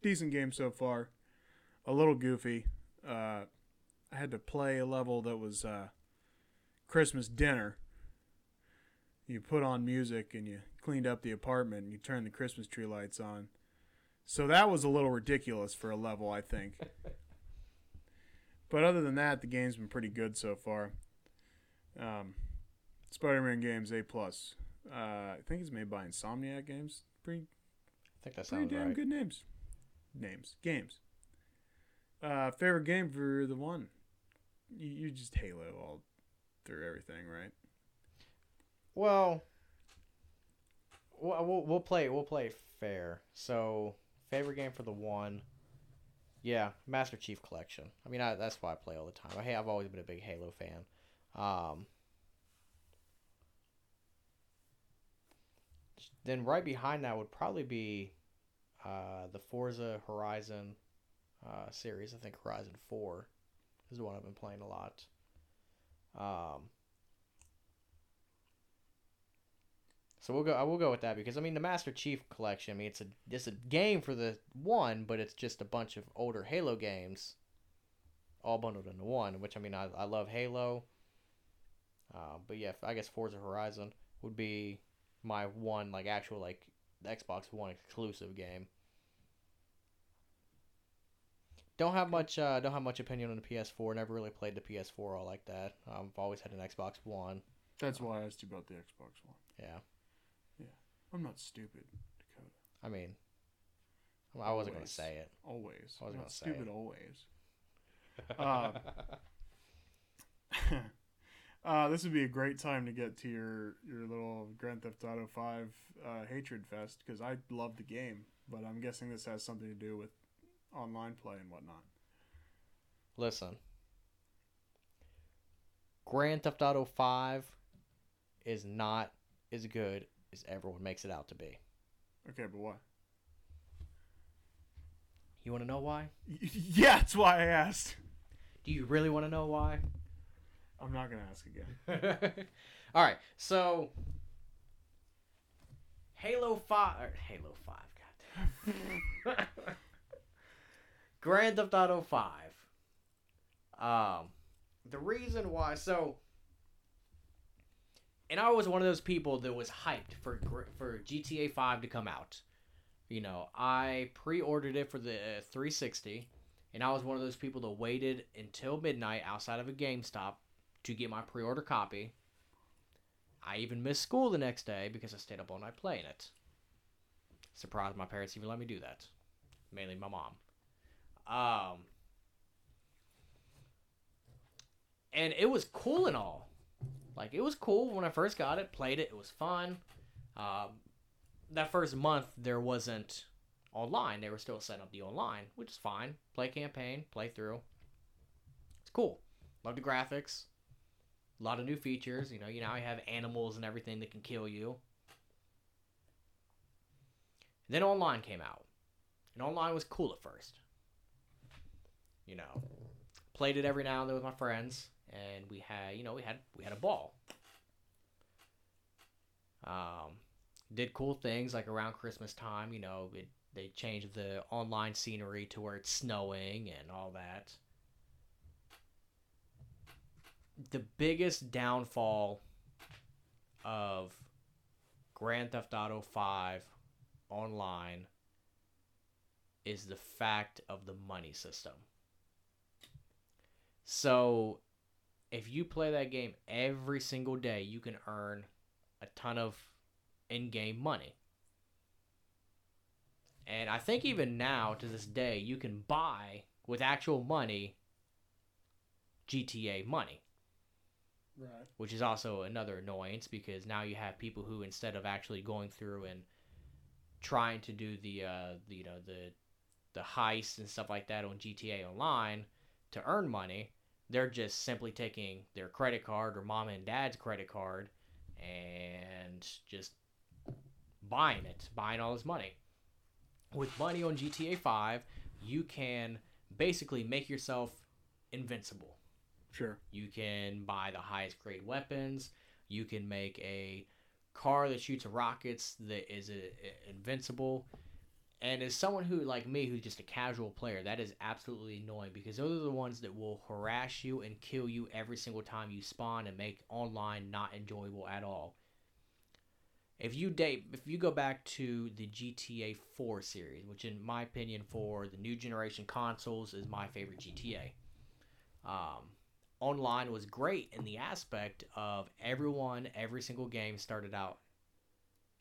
decent game so far, a little goofy. Uh, I had to play a level that was uh, Christmas dinner. You put on music and you cleaned up the apartment and you turned the Christmas tree lights on. So that was a little ridiculous for a level, I think. but other than that, the game's been pretty good so far. Um, Spider-Man games A plus. Uh, I think it's made by Insomniac Games. Pretty I think that pretty damn right. good names. Names games. Uh, favorite game for the one. You, you just Halo all through everything, right? Well, we'll, we'll we'll play we'll play fair. So favorite game for the one. Yeah, Master Chief Collection. I mean, I, that's why I play all the time. I, I've always been a big Halo fan. Um, then right behind that would probably be uh, the Forza Horizon uh, series. I think Horizon Four is the one I've been playing a lot. Um, So we'll go. I will go with that because I mean the Master Chief Collection. I mean it's a it's a game for the one, but it's just a bunch of older Halo games, all bundled into one. Which I mean I, I love Halo. Uh, but yeah, I guess Forza Horizon would be my one like actual like Xbox One exclusive game. Don't have much. Uh, don't have much opinion on the PS4. Never really played the PS4 all like that. Um, I've always had an Xbox One. That's why I asked you about the Xbox One. Yeah. Yeah. I'm not stupid, Dakota. I mean, I wasn't gonna say it. Always. I was I'm gonna say stupid it. always. Um, uh, this would be a great time to get to your your little Grand Theft Auto Five uh, hatred fest because I love the game, but I'm guessing this has something to do with online play and whatnot. Listen. Grand Theft Auto 5 is not as good as everyone makes it out to be. Okay, but why? You want to know why? yeah, that's why I asked. Do you really want to know why? I'm not gonna ask again. All right. So Halo 5 or Halo 5 god. Grand Theft Auto 5. Um the reason why so and I was one of those people that was hyped for for GTA 5 to come out. You know, I pre-ordered it for the uh, 360 and I was one of those people that waited until midnight outside of a GameStop to get my pre-order copy. I even missed school the next day because I stayed up all night playing it. Surprised my parents even let me do that. Mainly my mom. Um and it was cool and all. Like it was cool when I first got it, played it, it was fun. Um that first month there wasn't online, they were still setting up the online, which is fine. Play campaign, play through. It's cool. Love the graphics. A lot of new features. You know, you now have animals and everything that can kill you. Then online came out. And online was cool at first. You know, played it every now and then with my friends, and we had, you know, we had we had a ball. Um, did cool things like around Christmas time. You know, it, they changed the online scenery to where it's snowing and all that. The biggest downfall of Grand Theft Auto 5 online is the fact of the money system. So, if you play that game every single day, you can earn a ton of in game money. And I think even now, to this day, you can buy with actual money GTA money. Right. Which is also another annoyance because now you have people who, instead of actually going through and trying to do the, uh, the you know the the heists and stuff like that on GTA Online to earn money, they're just simply taking their credit card or mom and dad's credit card and just buying it, buying all this money. With money on GTA 5, you can basically make yourself invincible. Sure. You can buy the highest grade weapons. You can make a car that shoots rockets that is uh, invincible. And as someone who, like me, who's just a casual player, that is absolutely annoying because those are the ones that will harass you and kill you every single time you spawn and make online not enjoyable at all. If you date, if you go back to the GTA 4 series, which in my opinion for the new generation consoles is my favorite GTA, um, online was great in the aspect of everyone, every single game started out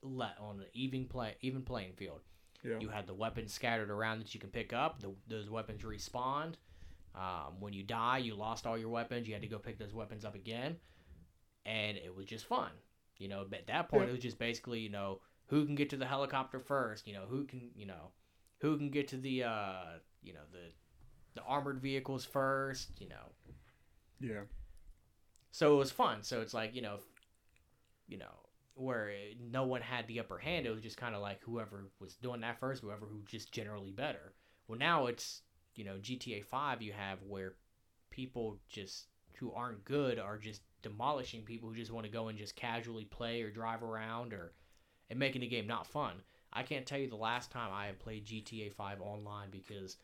let on an even play, even playing field. Yeah. You had the weapons scattered around that you can pick up. The, those weapons respawned. Um, when you die, you lost all your weapons. You had to go pick those weapons up again, and it was just fun. You know, at that point, Yeah. it was just basically, you know, who can get to the helicopter first. You know, who can, you know, who can get to the, uh, you know, the, the armored vehicles first. You know, Yeah. so it was fun. So it's like you know, you know, where no one had the upper hand. It was just kind of like whoever was doing that first, whoever who just generally better. Well, now it's you know GTA Five. You have where people just who aren't good are just demolishing people who just want to go and just casually play or drive around or and making the game not fun. I can't tell you the last time I have played GTA 5 online because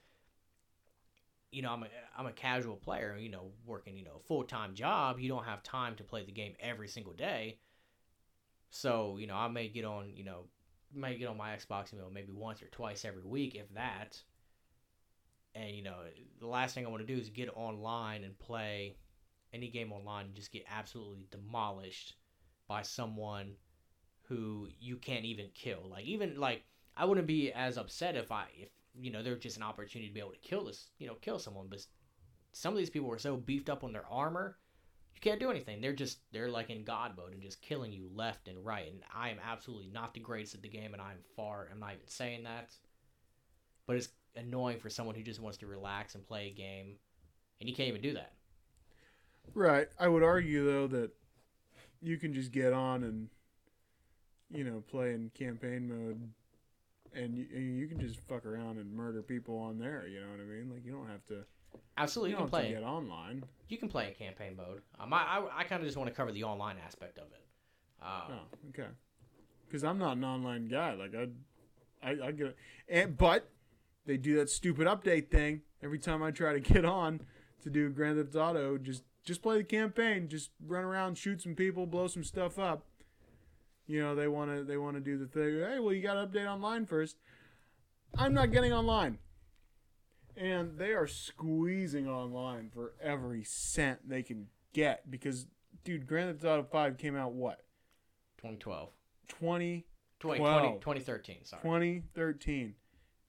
you know, I'm a I'm a casual player, you know, working, you know, full-time job, you don't have time to play the game every single day. So, you know, I may get on, you know, may get on my Xbox, you know, maybe once or twice every week if that. And you know, the last thing I want to do is get online and play any game online and just get absolutely demolished by someone who you can't even kill. Like even like I wouldn't be as upset if I if you know they're just an opportunity to be able to kill this you know kill someone, but some of these people are so beefed up on their armor, you can't do anything. They're just they're like in god mode and just killing you left and right. And I am absolutely not the greatest at the game, and I'm far. I'm not even saying that, but it's annoying for someone who just wants to relax and play a game, and you can't even do that. Right. I would argue though that you can just get on and you know play in campaign mode, and you, and you can just fuck around and murder people on there. You know what I mean? Like you don't have to. Absolutely, You you, can play. get online. You can play in campaign mode. Um, I I, I kind of just want to cover the online aspect of it. Um, Oh, okay. Because I'm not an online guy. Like I, I, I get, and but they do that stupid update thing every time I try to get on to do Grand Theft Auto. Just just play the campaign. Just run around, shoot some people, blow some stuff up. You know they want to they want to do the thing. Hey, well you got to update online first. I'm not getting online. And they are squeezing online for every cent they can get because, dude, Grand Theft Auto 5 came out what? 2012. 20, 20, 12. 20, 2013, sorry. 2013.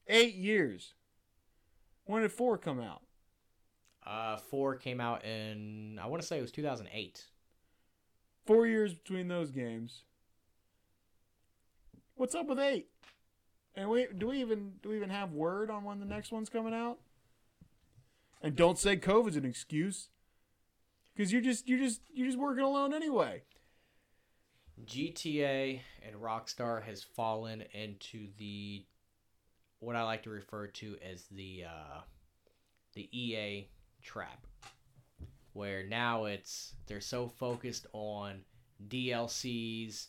Eight years. When did 4 come out? Uh, 4 came out in, I want to say it was 2008. Four years between those games. What's up with 8? And we do we even do we even have word on when the next one's coming out? And don't say COVID's an excuse, because you're just you're just you're just working alone anyway. GTA and Rockstar has fallen into the what I like to refer to as the uh, the EA trap, where now it's they're so focused on DLCs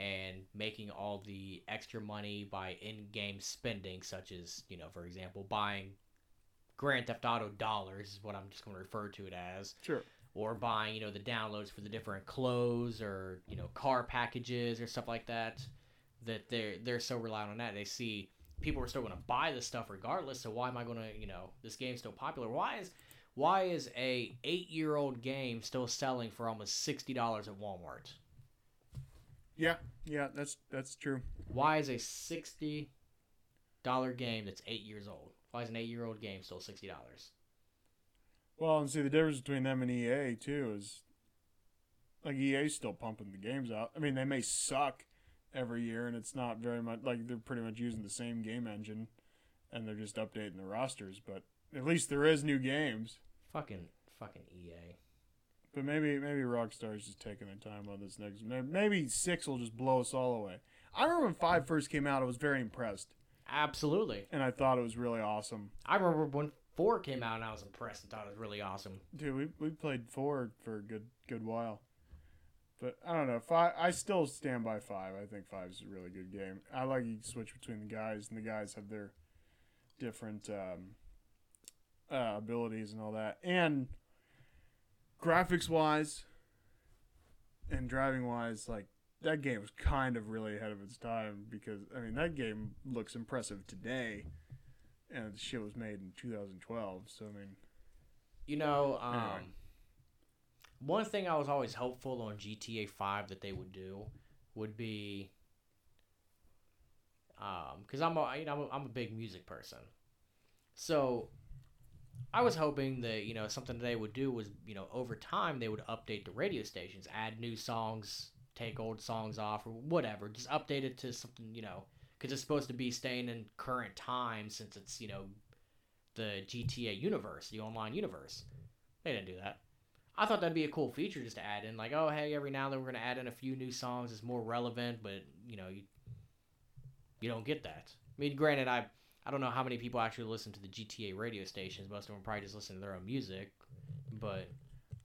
and making all the extra money by in-game spending, such as you know, for example, buying Grand Theft Auto dollars is what I'm just going to refer to it as. Sure. or buying you know the downloads for the different clothes or you know car packages or stuff like that that they're they're so reliant on that. They see people are still going to buy this stuff regardless so why am i going to you know this game's still popular? Why is why is a eight year old game still selling for almost $60 at walmart Yeah, yeah, that's that's true. why is a $60 game that's eight years old why is an eight year old game still $60 Well, and see the difference between them and EA too is like EA's still pumping the games out. I mean, they may suck every year, and it's not very much like they're pretty much using the same game engine, and they're just updating the rosters. But at least there is new games. fucking fucking ea But maybe maybe Rockstar's just taking their time on this next. Maybe six will just blow us all away. I remember when five first came out, I was very impressed, absolutely and I thought it was really awesome. I remember when four came out and I was impressed and thought it was really awesome. Dude, we we played four for a good good while. But I don't know. Five. I still stand by five. I think five is a really good game. I like you switch between the guys, and the guys have their different um, uh, abilities and all that. And graphics wise, and driving wise, like that game was kind of really ahead of its time because I mean that game looks impressive today, and the shit was made in 2012. So I mean. You know, um, Anyway. one thing I was always hopeful on GTA Five that they would do would be, um, because I'm a you know I'm a, I'm a big music person, so I was hoping that you know something they would do was you know over time they would update the radio stations, add new songs, take old songs off or whatever, just update it to something you know because it's supposed to be staying in current time since it's you know the GTA universe, the online universe. They didn't do that. I thought that'd be a cool feature just to add in, like, oh hey, every now and then we're gonna add in a few new songs. It's more relevant, but you know, you you don't get that. I mean, granted, I I don't know how many people actually listen to the GTA radio stations. Most of them probably just listen to their own music. But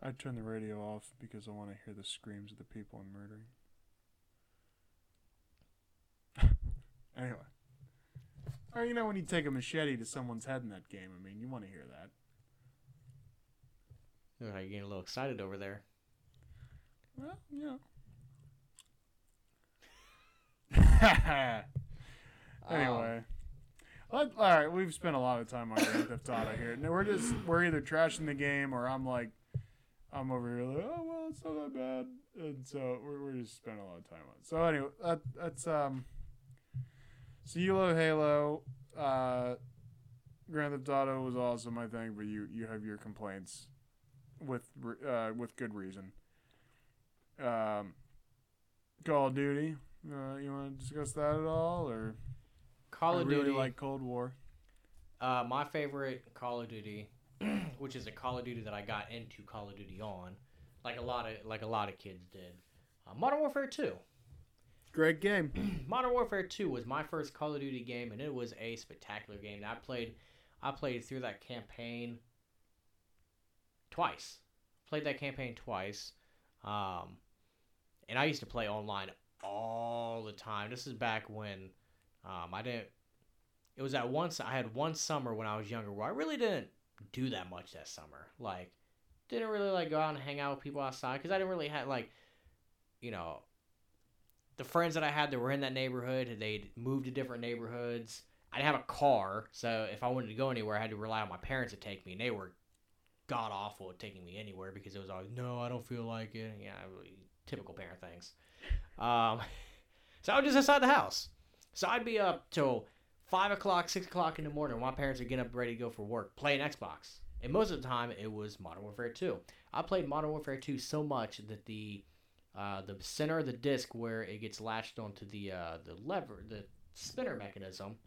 I turn the radio off because I want to hear the screams of the people I'm murdering. anyway. Or you know when you take a machete to someone's head in that game, I mean, you want to hear that. you're getting a little excited over there. Well, yeah. Um, anyway. Let- all right, we've spent a lot of time on Grand Theft Auto here. No, we're just we're either trashing the game or I'm like I'm over here like, oh well, it's not that bad, and so we're, we're just spending a lot of time on it. So anyway, that, that's um. So you love Halo. Uh, Grand Theft Auto was awesome, I think, but you you have your complaints with uh, with good reason. Um, Call of Duty. Uh, you want to discuss that at all, or Call I of really Duty. like Cold War. Uh, my favorite Call of Duty, which is a Call of Duty that I got into Call of Duty on, like a lot of like a lot of kids did. Uh, Modern Warfare Two. Great game. Modern Warfare 2 was my first Call of Duty game, and it was a spectacular game. I played, I played through that campaign twice. Played that campaign twice, um, and I used to play online all the time. This is back when um, I didn't. It was at once I had one summer when I was younger where I really didn't do that much that summer. Like, didn't really like go out and hang out with people outside because I didn't really have like, you know, the friends that I had that were in that neighborhood, they'd moved to different neighborhoods. I didn't have a car, so if I wanted to go anywhere, I had to rely on my parents to take me, and they were god awful at taking me anywhere because it was always no, I don't feel like it. Yeah, typical parent things. Um, so I would just inside the house. So I'd be up till five o'clock, six o'clock in the morning. My parents are getting up ready to go for work, playing Xbox. And most of the time, it was Modern Warfare 2. I played Modern Warfare 2 so much that the uh, the center of the disc where it gets latched onto the uh, the lever, the spinner mechanism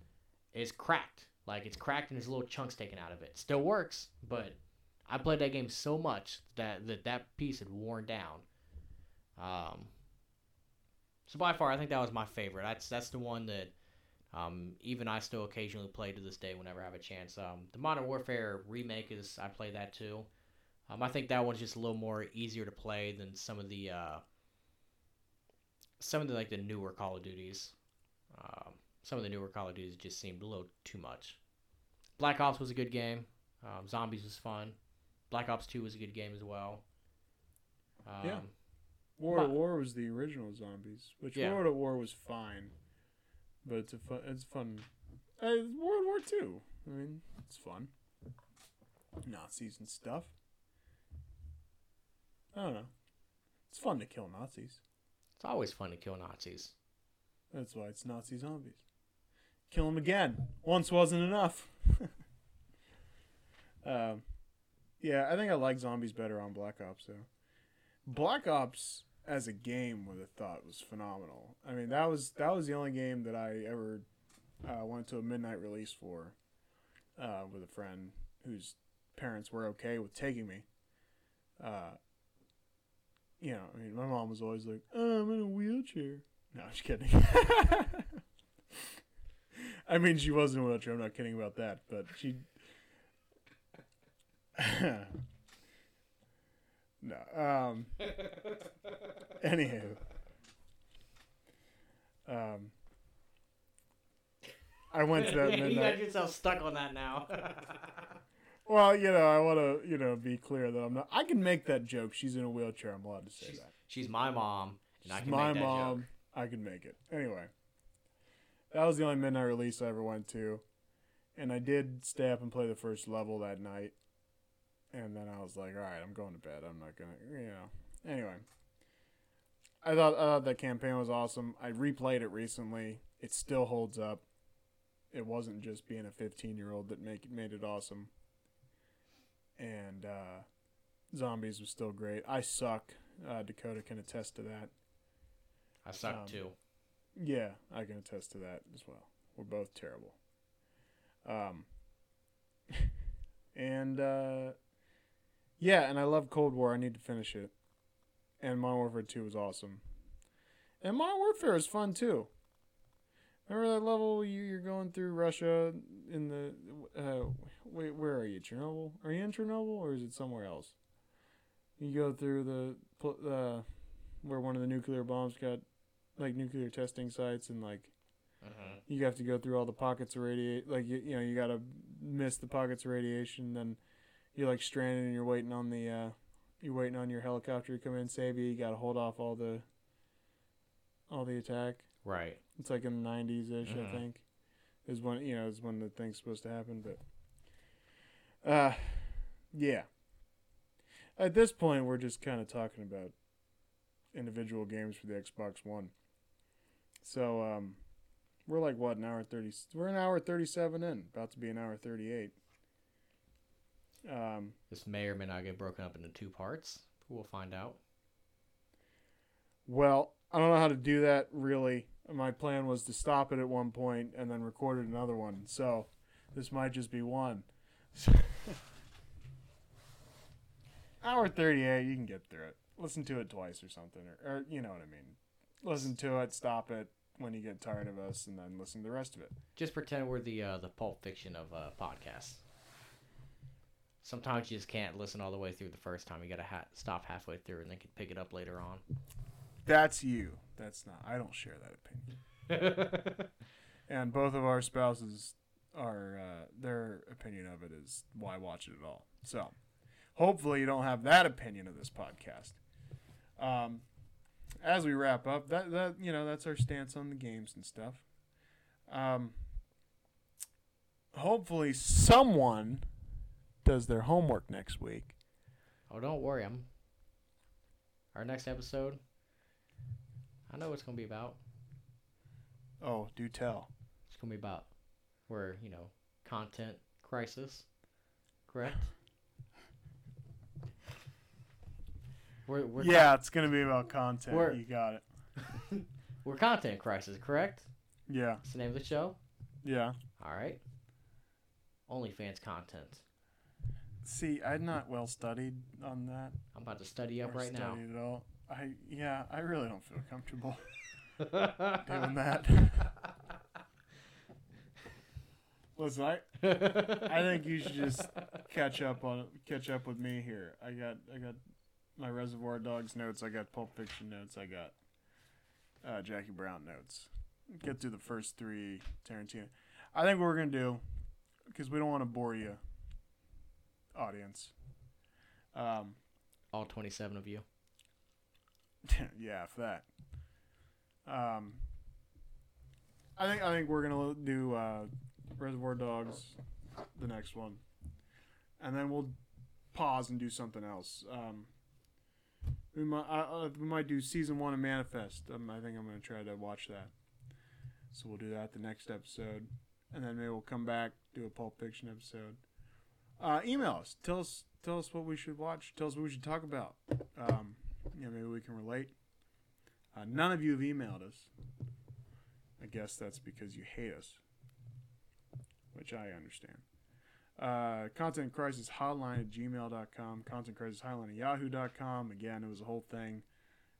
is cracked. Like it's cracked and there's little chunks taken out of it. Still works, but I played that game so much that that, that piece had worn down. Um, so by far, I think that was my favorite. That's that's the one that um, even I still occasionally play to this day whenever I have a chance. Um, the Modern Warfare remake is I play that too. Um, I think that one's just a little more easier to play than some of the uh, some of the like the newer Call of Duties. Um, some of the newer Call of Duties just seemed a little too much. Black Ops was a good game. Um, Zombies was fun. Black Ops Two was a good game as well. Um, Yeah. World at War was the original zombies, which Yeah. World at War was fine, but it's a fun. It's fun. Uh, World War Two. I mean, it's fun. Nazis and stuff. I don't know. It's fun to kill Nazis. It's always fun to kill Nazis. That's why it's Nazi zombies. Kill them again. Once wasn't enough. um, yeah, I think I like zombies better on Black Ops though. Black Ops as a game with a thought was phenomenal. I mean, that was that was the only game that I ever uh, went to a midnight release for uh, with a friend whose parents were okay with taking me. Uh, you know, I mean, my mom was always like, oh, "I'm in a wheelchair." No, I'm just kidding. I mean, she was in a wheelchair. I'm not kidding about that, but she. no. Um. Anywho. Um. I went to that midnight. you got yourself stuck on that now. Well, you know, I want to, you know, be clear that I'm not. I can make that joke. She's in a wheelchair. I'm allowed to say she's, that. she's my mom, and I can my make that mom. joke. I can make it. Anyway, that was the only midnight release I ever went to, and I did stay up and play the first level that night, and then I was like, all right, I'm going to bed. I'm not gonna, you know. Anyway, I thought I thought that campaign was awesome. I replayed it recently. It still holds up. It wasn't just being a 15 year old that make made it awesome. And uh, zombies was still great. I suck. Uh, Dakota can attest to that. I suck Um, too. Yeah, I can attest to that as well. We're both terrible. Um, and uh, yeah, and I love Cold War. I need to finish it. And Modern Warfare Two was awesome. And Modern Warfare is fun too. Remember that level you, you're going through Russia in the uh, wait, where are you? Chernobyl? Are you in Chernobyl or is it somewhere else? You go through the uh, where one of the nuclear bombs got like nuclear testing sites and like Mhm. you have to go through all the pockets of radiation. like you, you know you got to miss the pockets of radiation then you're like stranded and you're waiting on the uh you're waiting on your helicopter to come in and save you you got to hold off all the all the attack. Right. it's like in the 90s ish i think is when you know is when the thing's supposed to happen but uh yeah. At this point we're just kind of talking about individual games for the xbox one. So um we're like what an hour 30 we're an hour 37 in about to be an hour 38 um This may or may not get broken up into two parts. We'll find out. Well, I don't know how to do that really. My plan was to stop it at one point and then record another one. So this might just be one. Hour 38, you can get through it. Listen to it twice or something. Or, or you know what I mean. Listen to it, stop it when you get tired of us, and then listen to the rest of it. Just pretend we're the uh, the Pulp Fiction of uh, podcasts. Sometimes you just can't listen all the way through the first time. You gotta ha- stop halfway through and then can pick it up later on. That's you. That's not. I don't share that opinion. and both of our spouses are uh, their opinion of it is why watch it at all. So hopefully you don't have that opinion of this podcast. Um, as we wrap up, that that you know that's our stance on the games and stuff. Um, hopefully someone does their homework next week. oh, don't worry. I'm. Our next episode. I know what it's gonna be about. Oh, do tell. It's gonna be about where you know content crisis, correct? We're, we're yeah, it's gonna be about content. We're- you got it. we're content crisis, correct? Yeah. It's the name of the show. Yeah. All right. OnlyFans content. See, I'm not well studied on that. I'm about to study up or right now. studied At all. I yeah, I really don't feel comfortable doing that. Listen, I I think you should just catch up on catch up with me here. I got I got my Reservoir Dogs notes. I got Pulp Fiction notes. I got uh, Jackie Brown notes. Get through the first three Tarantino. I think what we're gonna do because we don't want to bore you, audience. Um, All 27 of you. yeah, for that. Um, I think I think we're gonna do uh, Reservoir Dogs, the next one, and then we'll pause and do something else. Um, we might uh, uh, we might do season one of Manifest. Um, I think I'm gonna try to watch that. So we'll do that the next episode, and then maybe we'll come back do a Pulp Fiction episode. Uh, email us. Tell us tell us what we should watch. Tell us what we should talk about. Um, maybe we can relate. Uh, none of you have emailed us. I guess that's because you hate us, which I understand. Uh, content crisis hotline at gmail.com, content crisis hotline at yahoo.com. Again, it was a whole thing.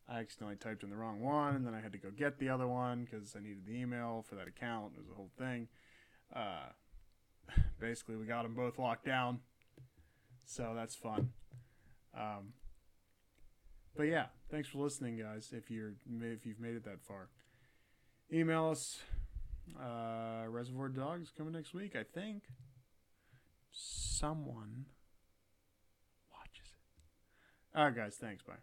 I accidentally typed in the wrong one, and then I had to go get the other one because I needed the email for that account. It was a whole thing. Uh, basically, we got them both locked down, so that's fun. Um, but yeah, thanks for listening, guys. If you're if you've made it that far, email us. Uh, Reservoir Dogs coming next week, I think. Someone watches it. All right, guys. Thanks. Bye.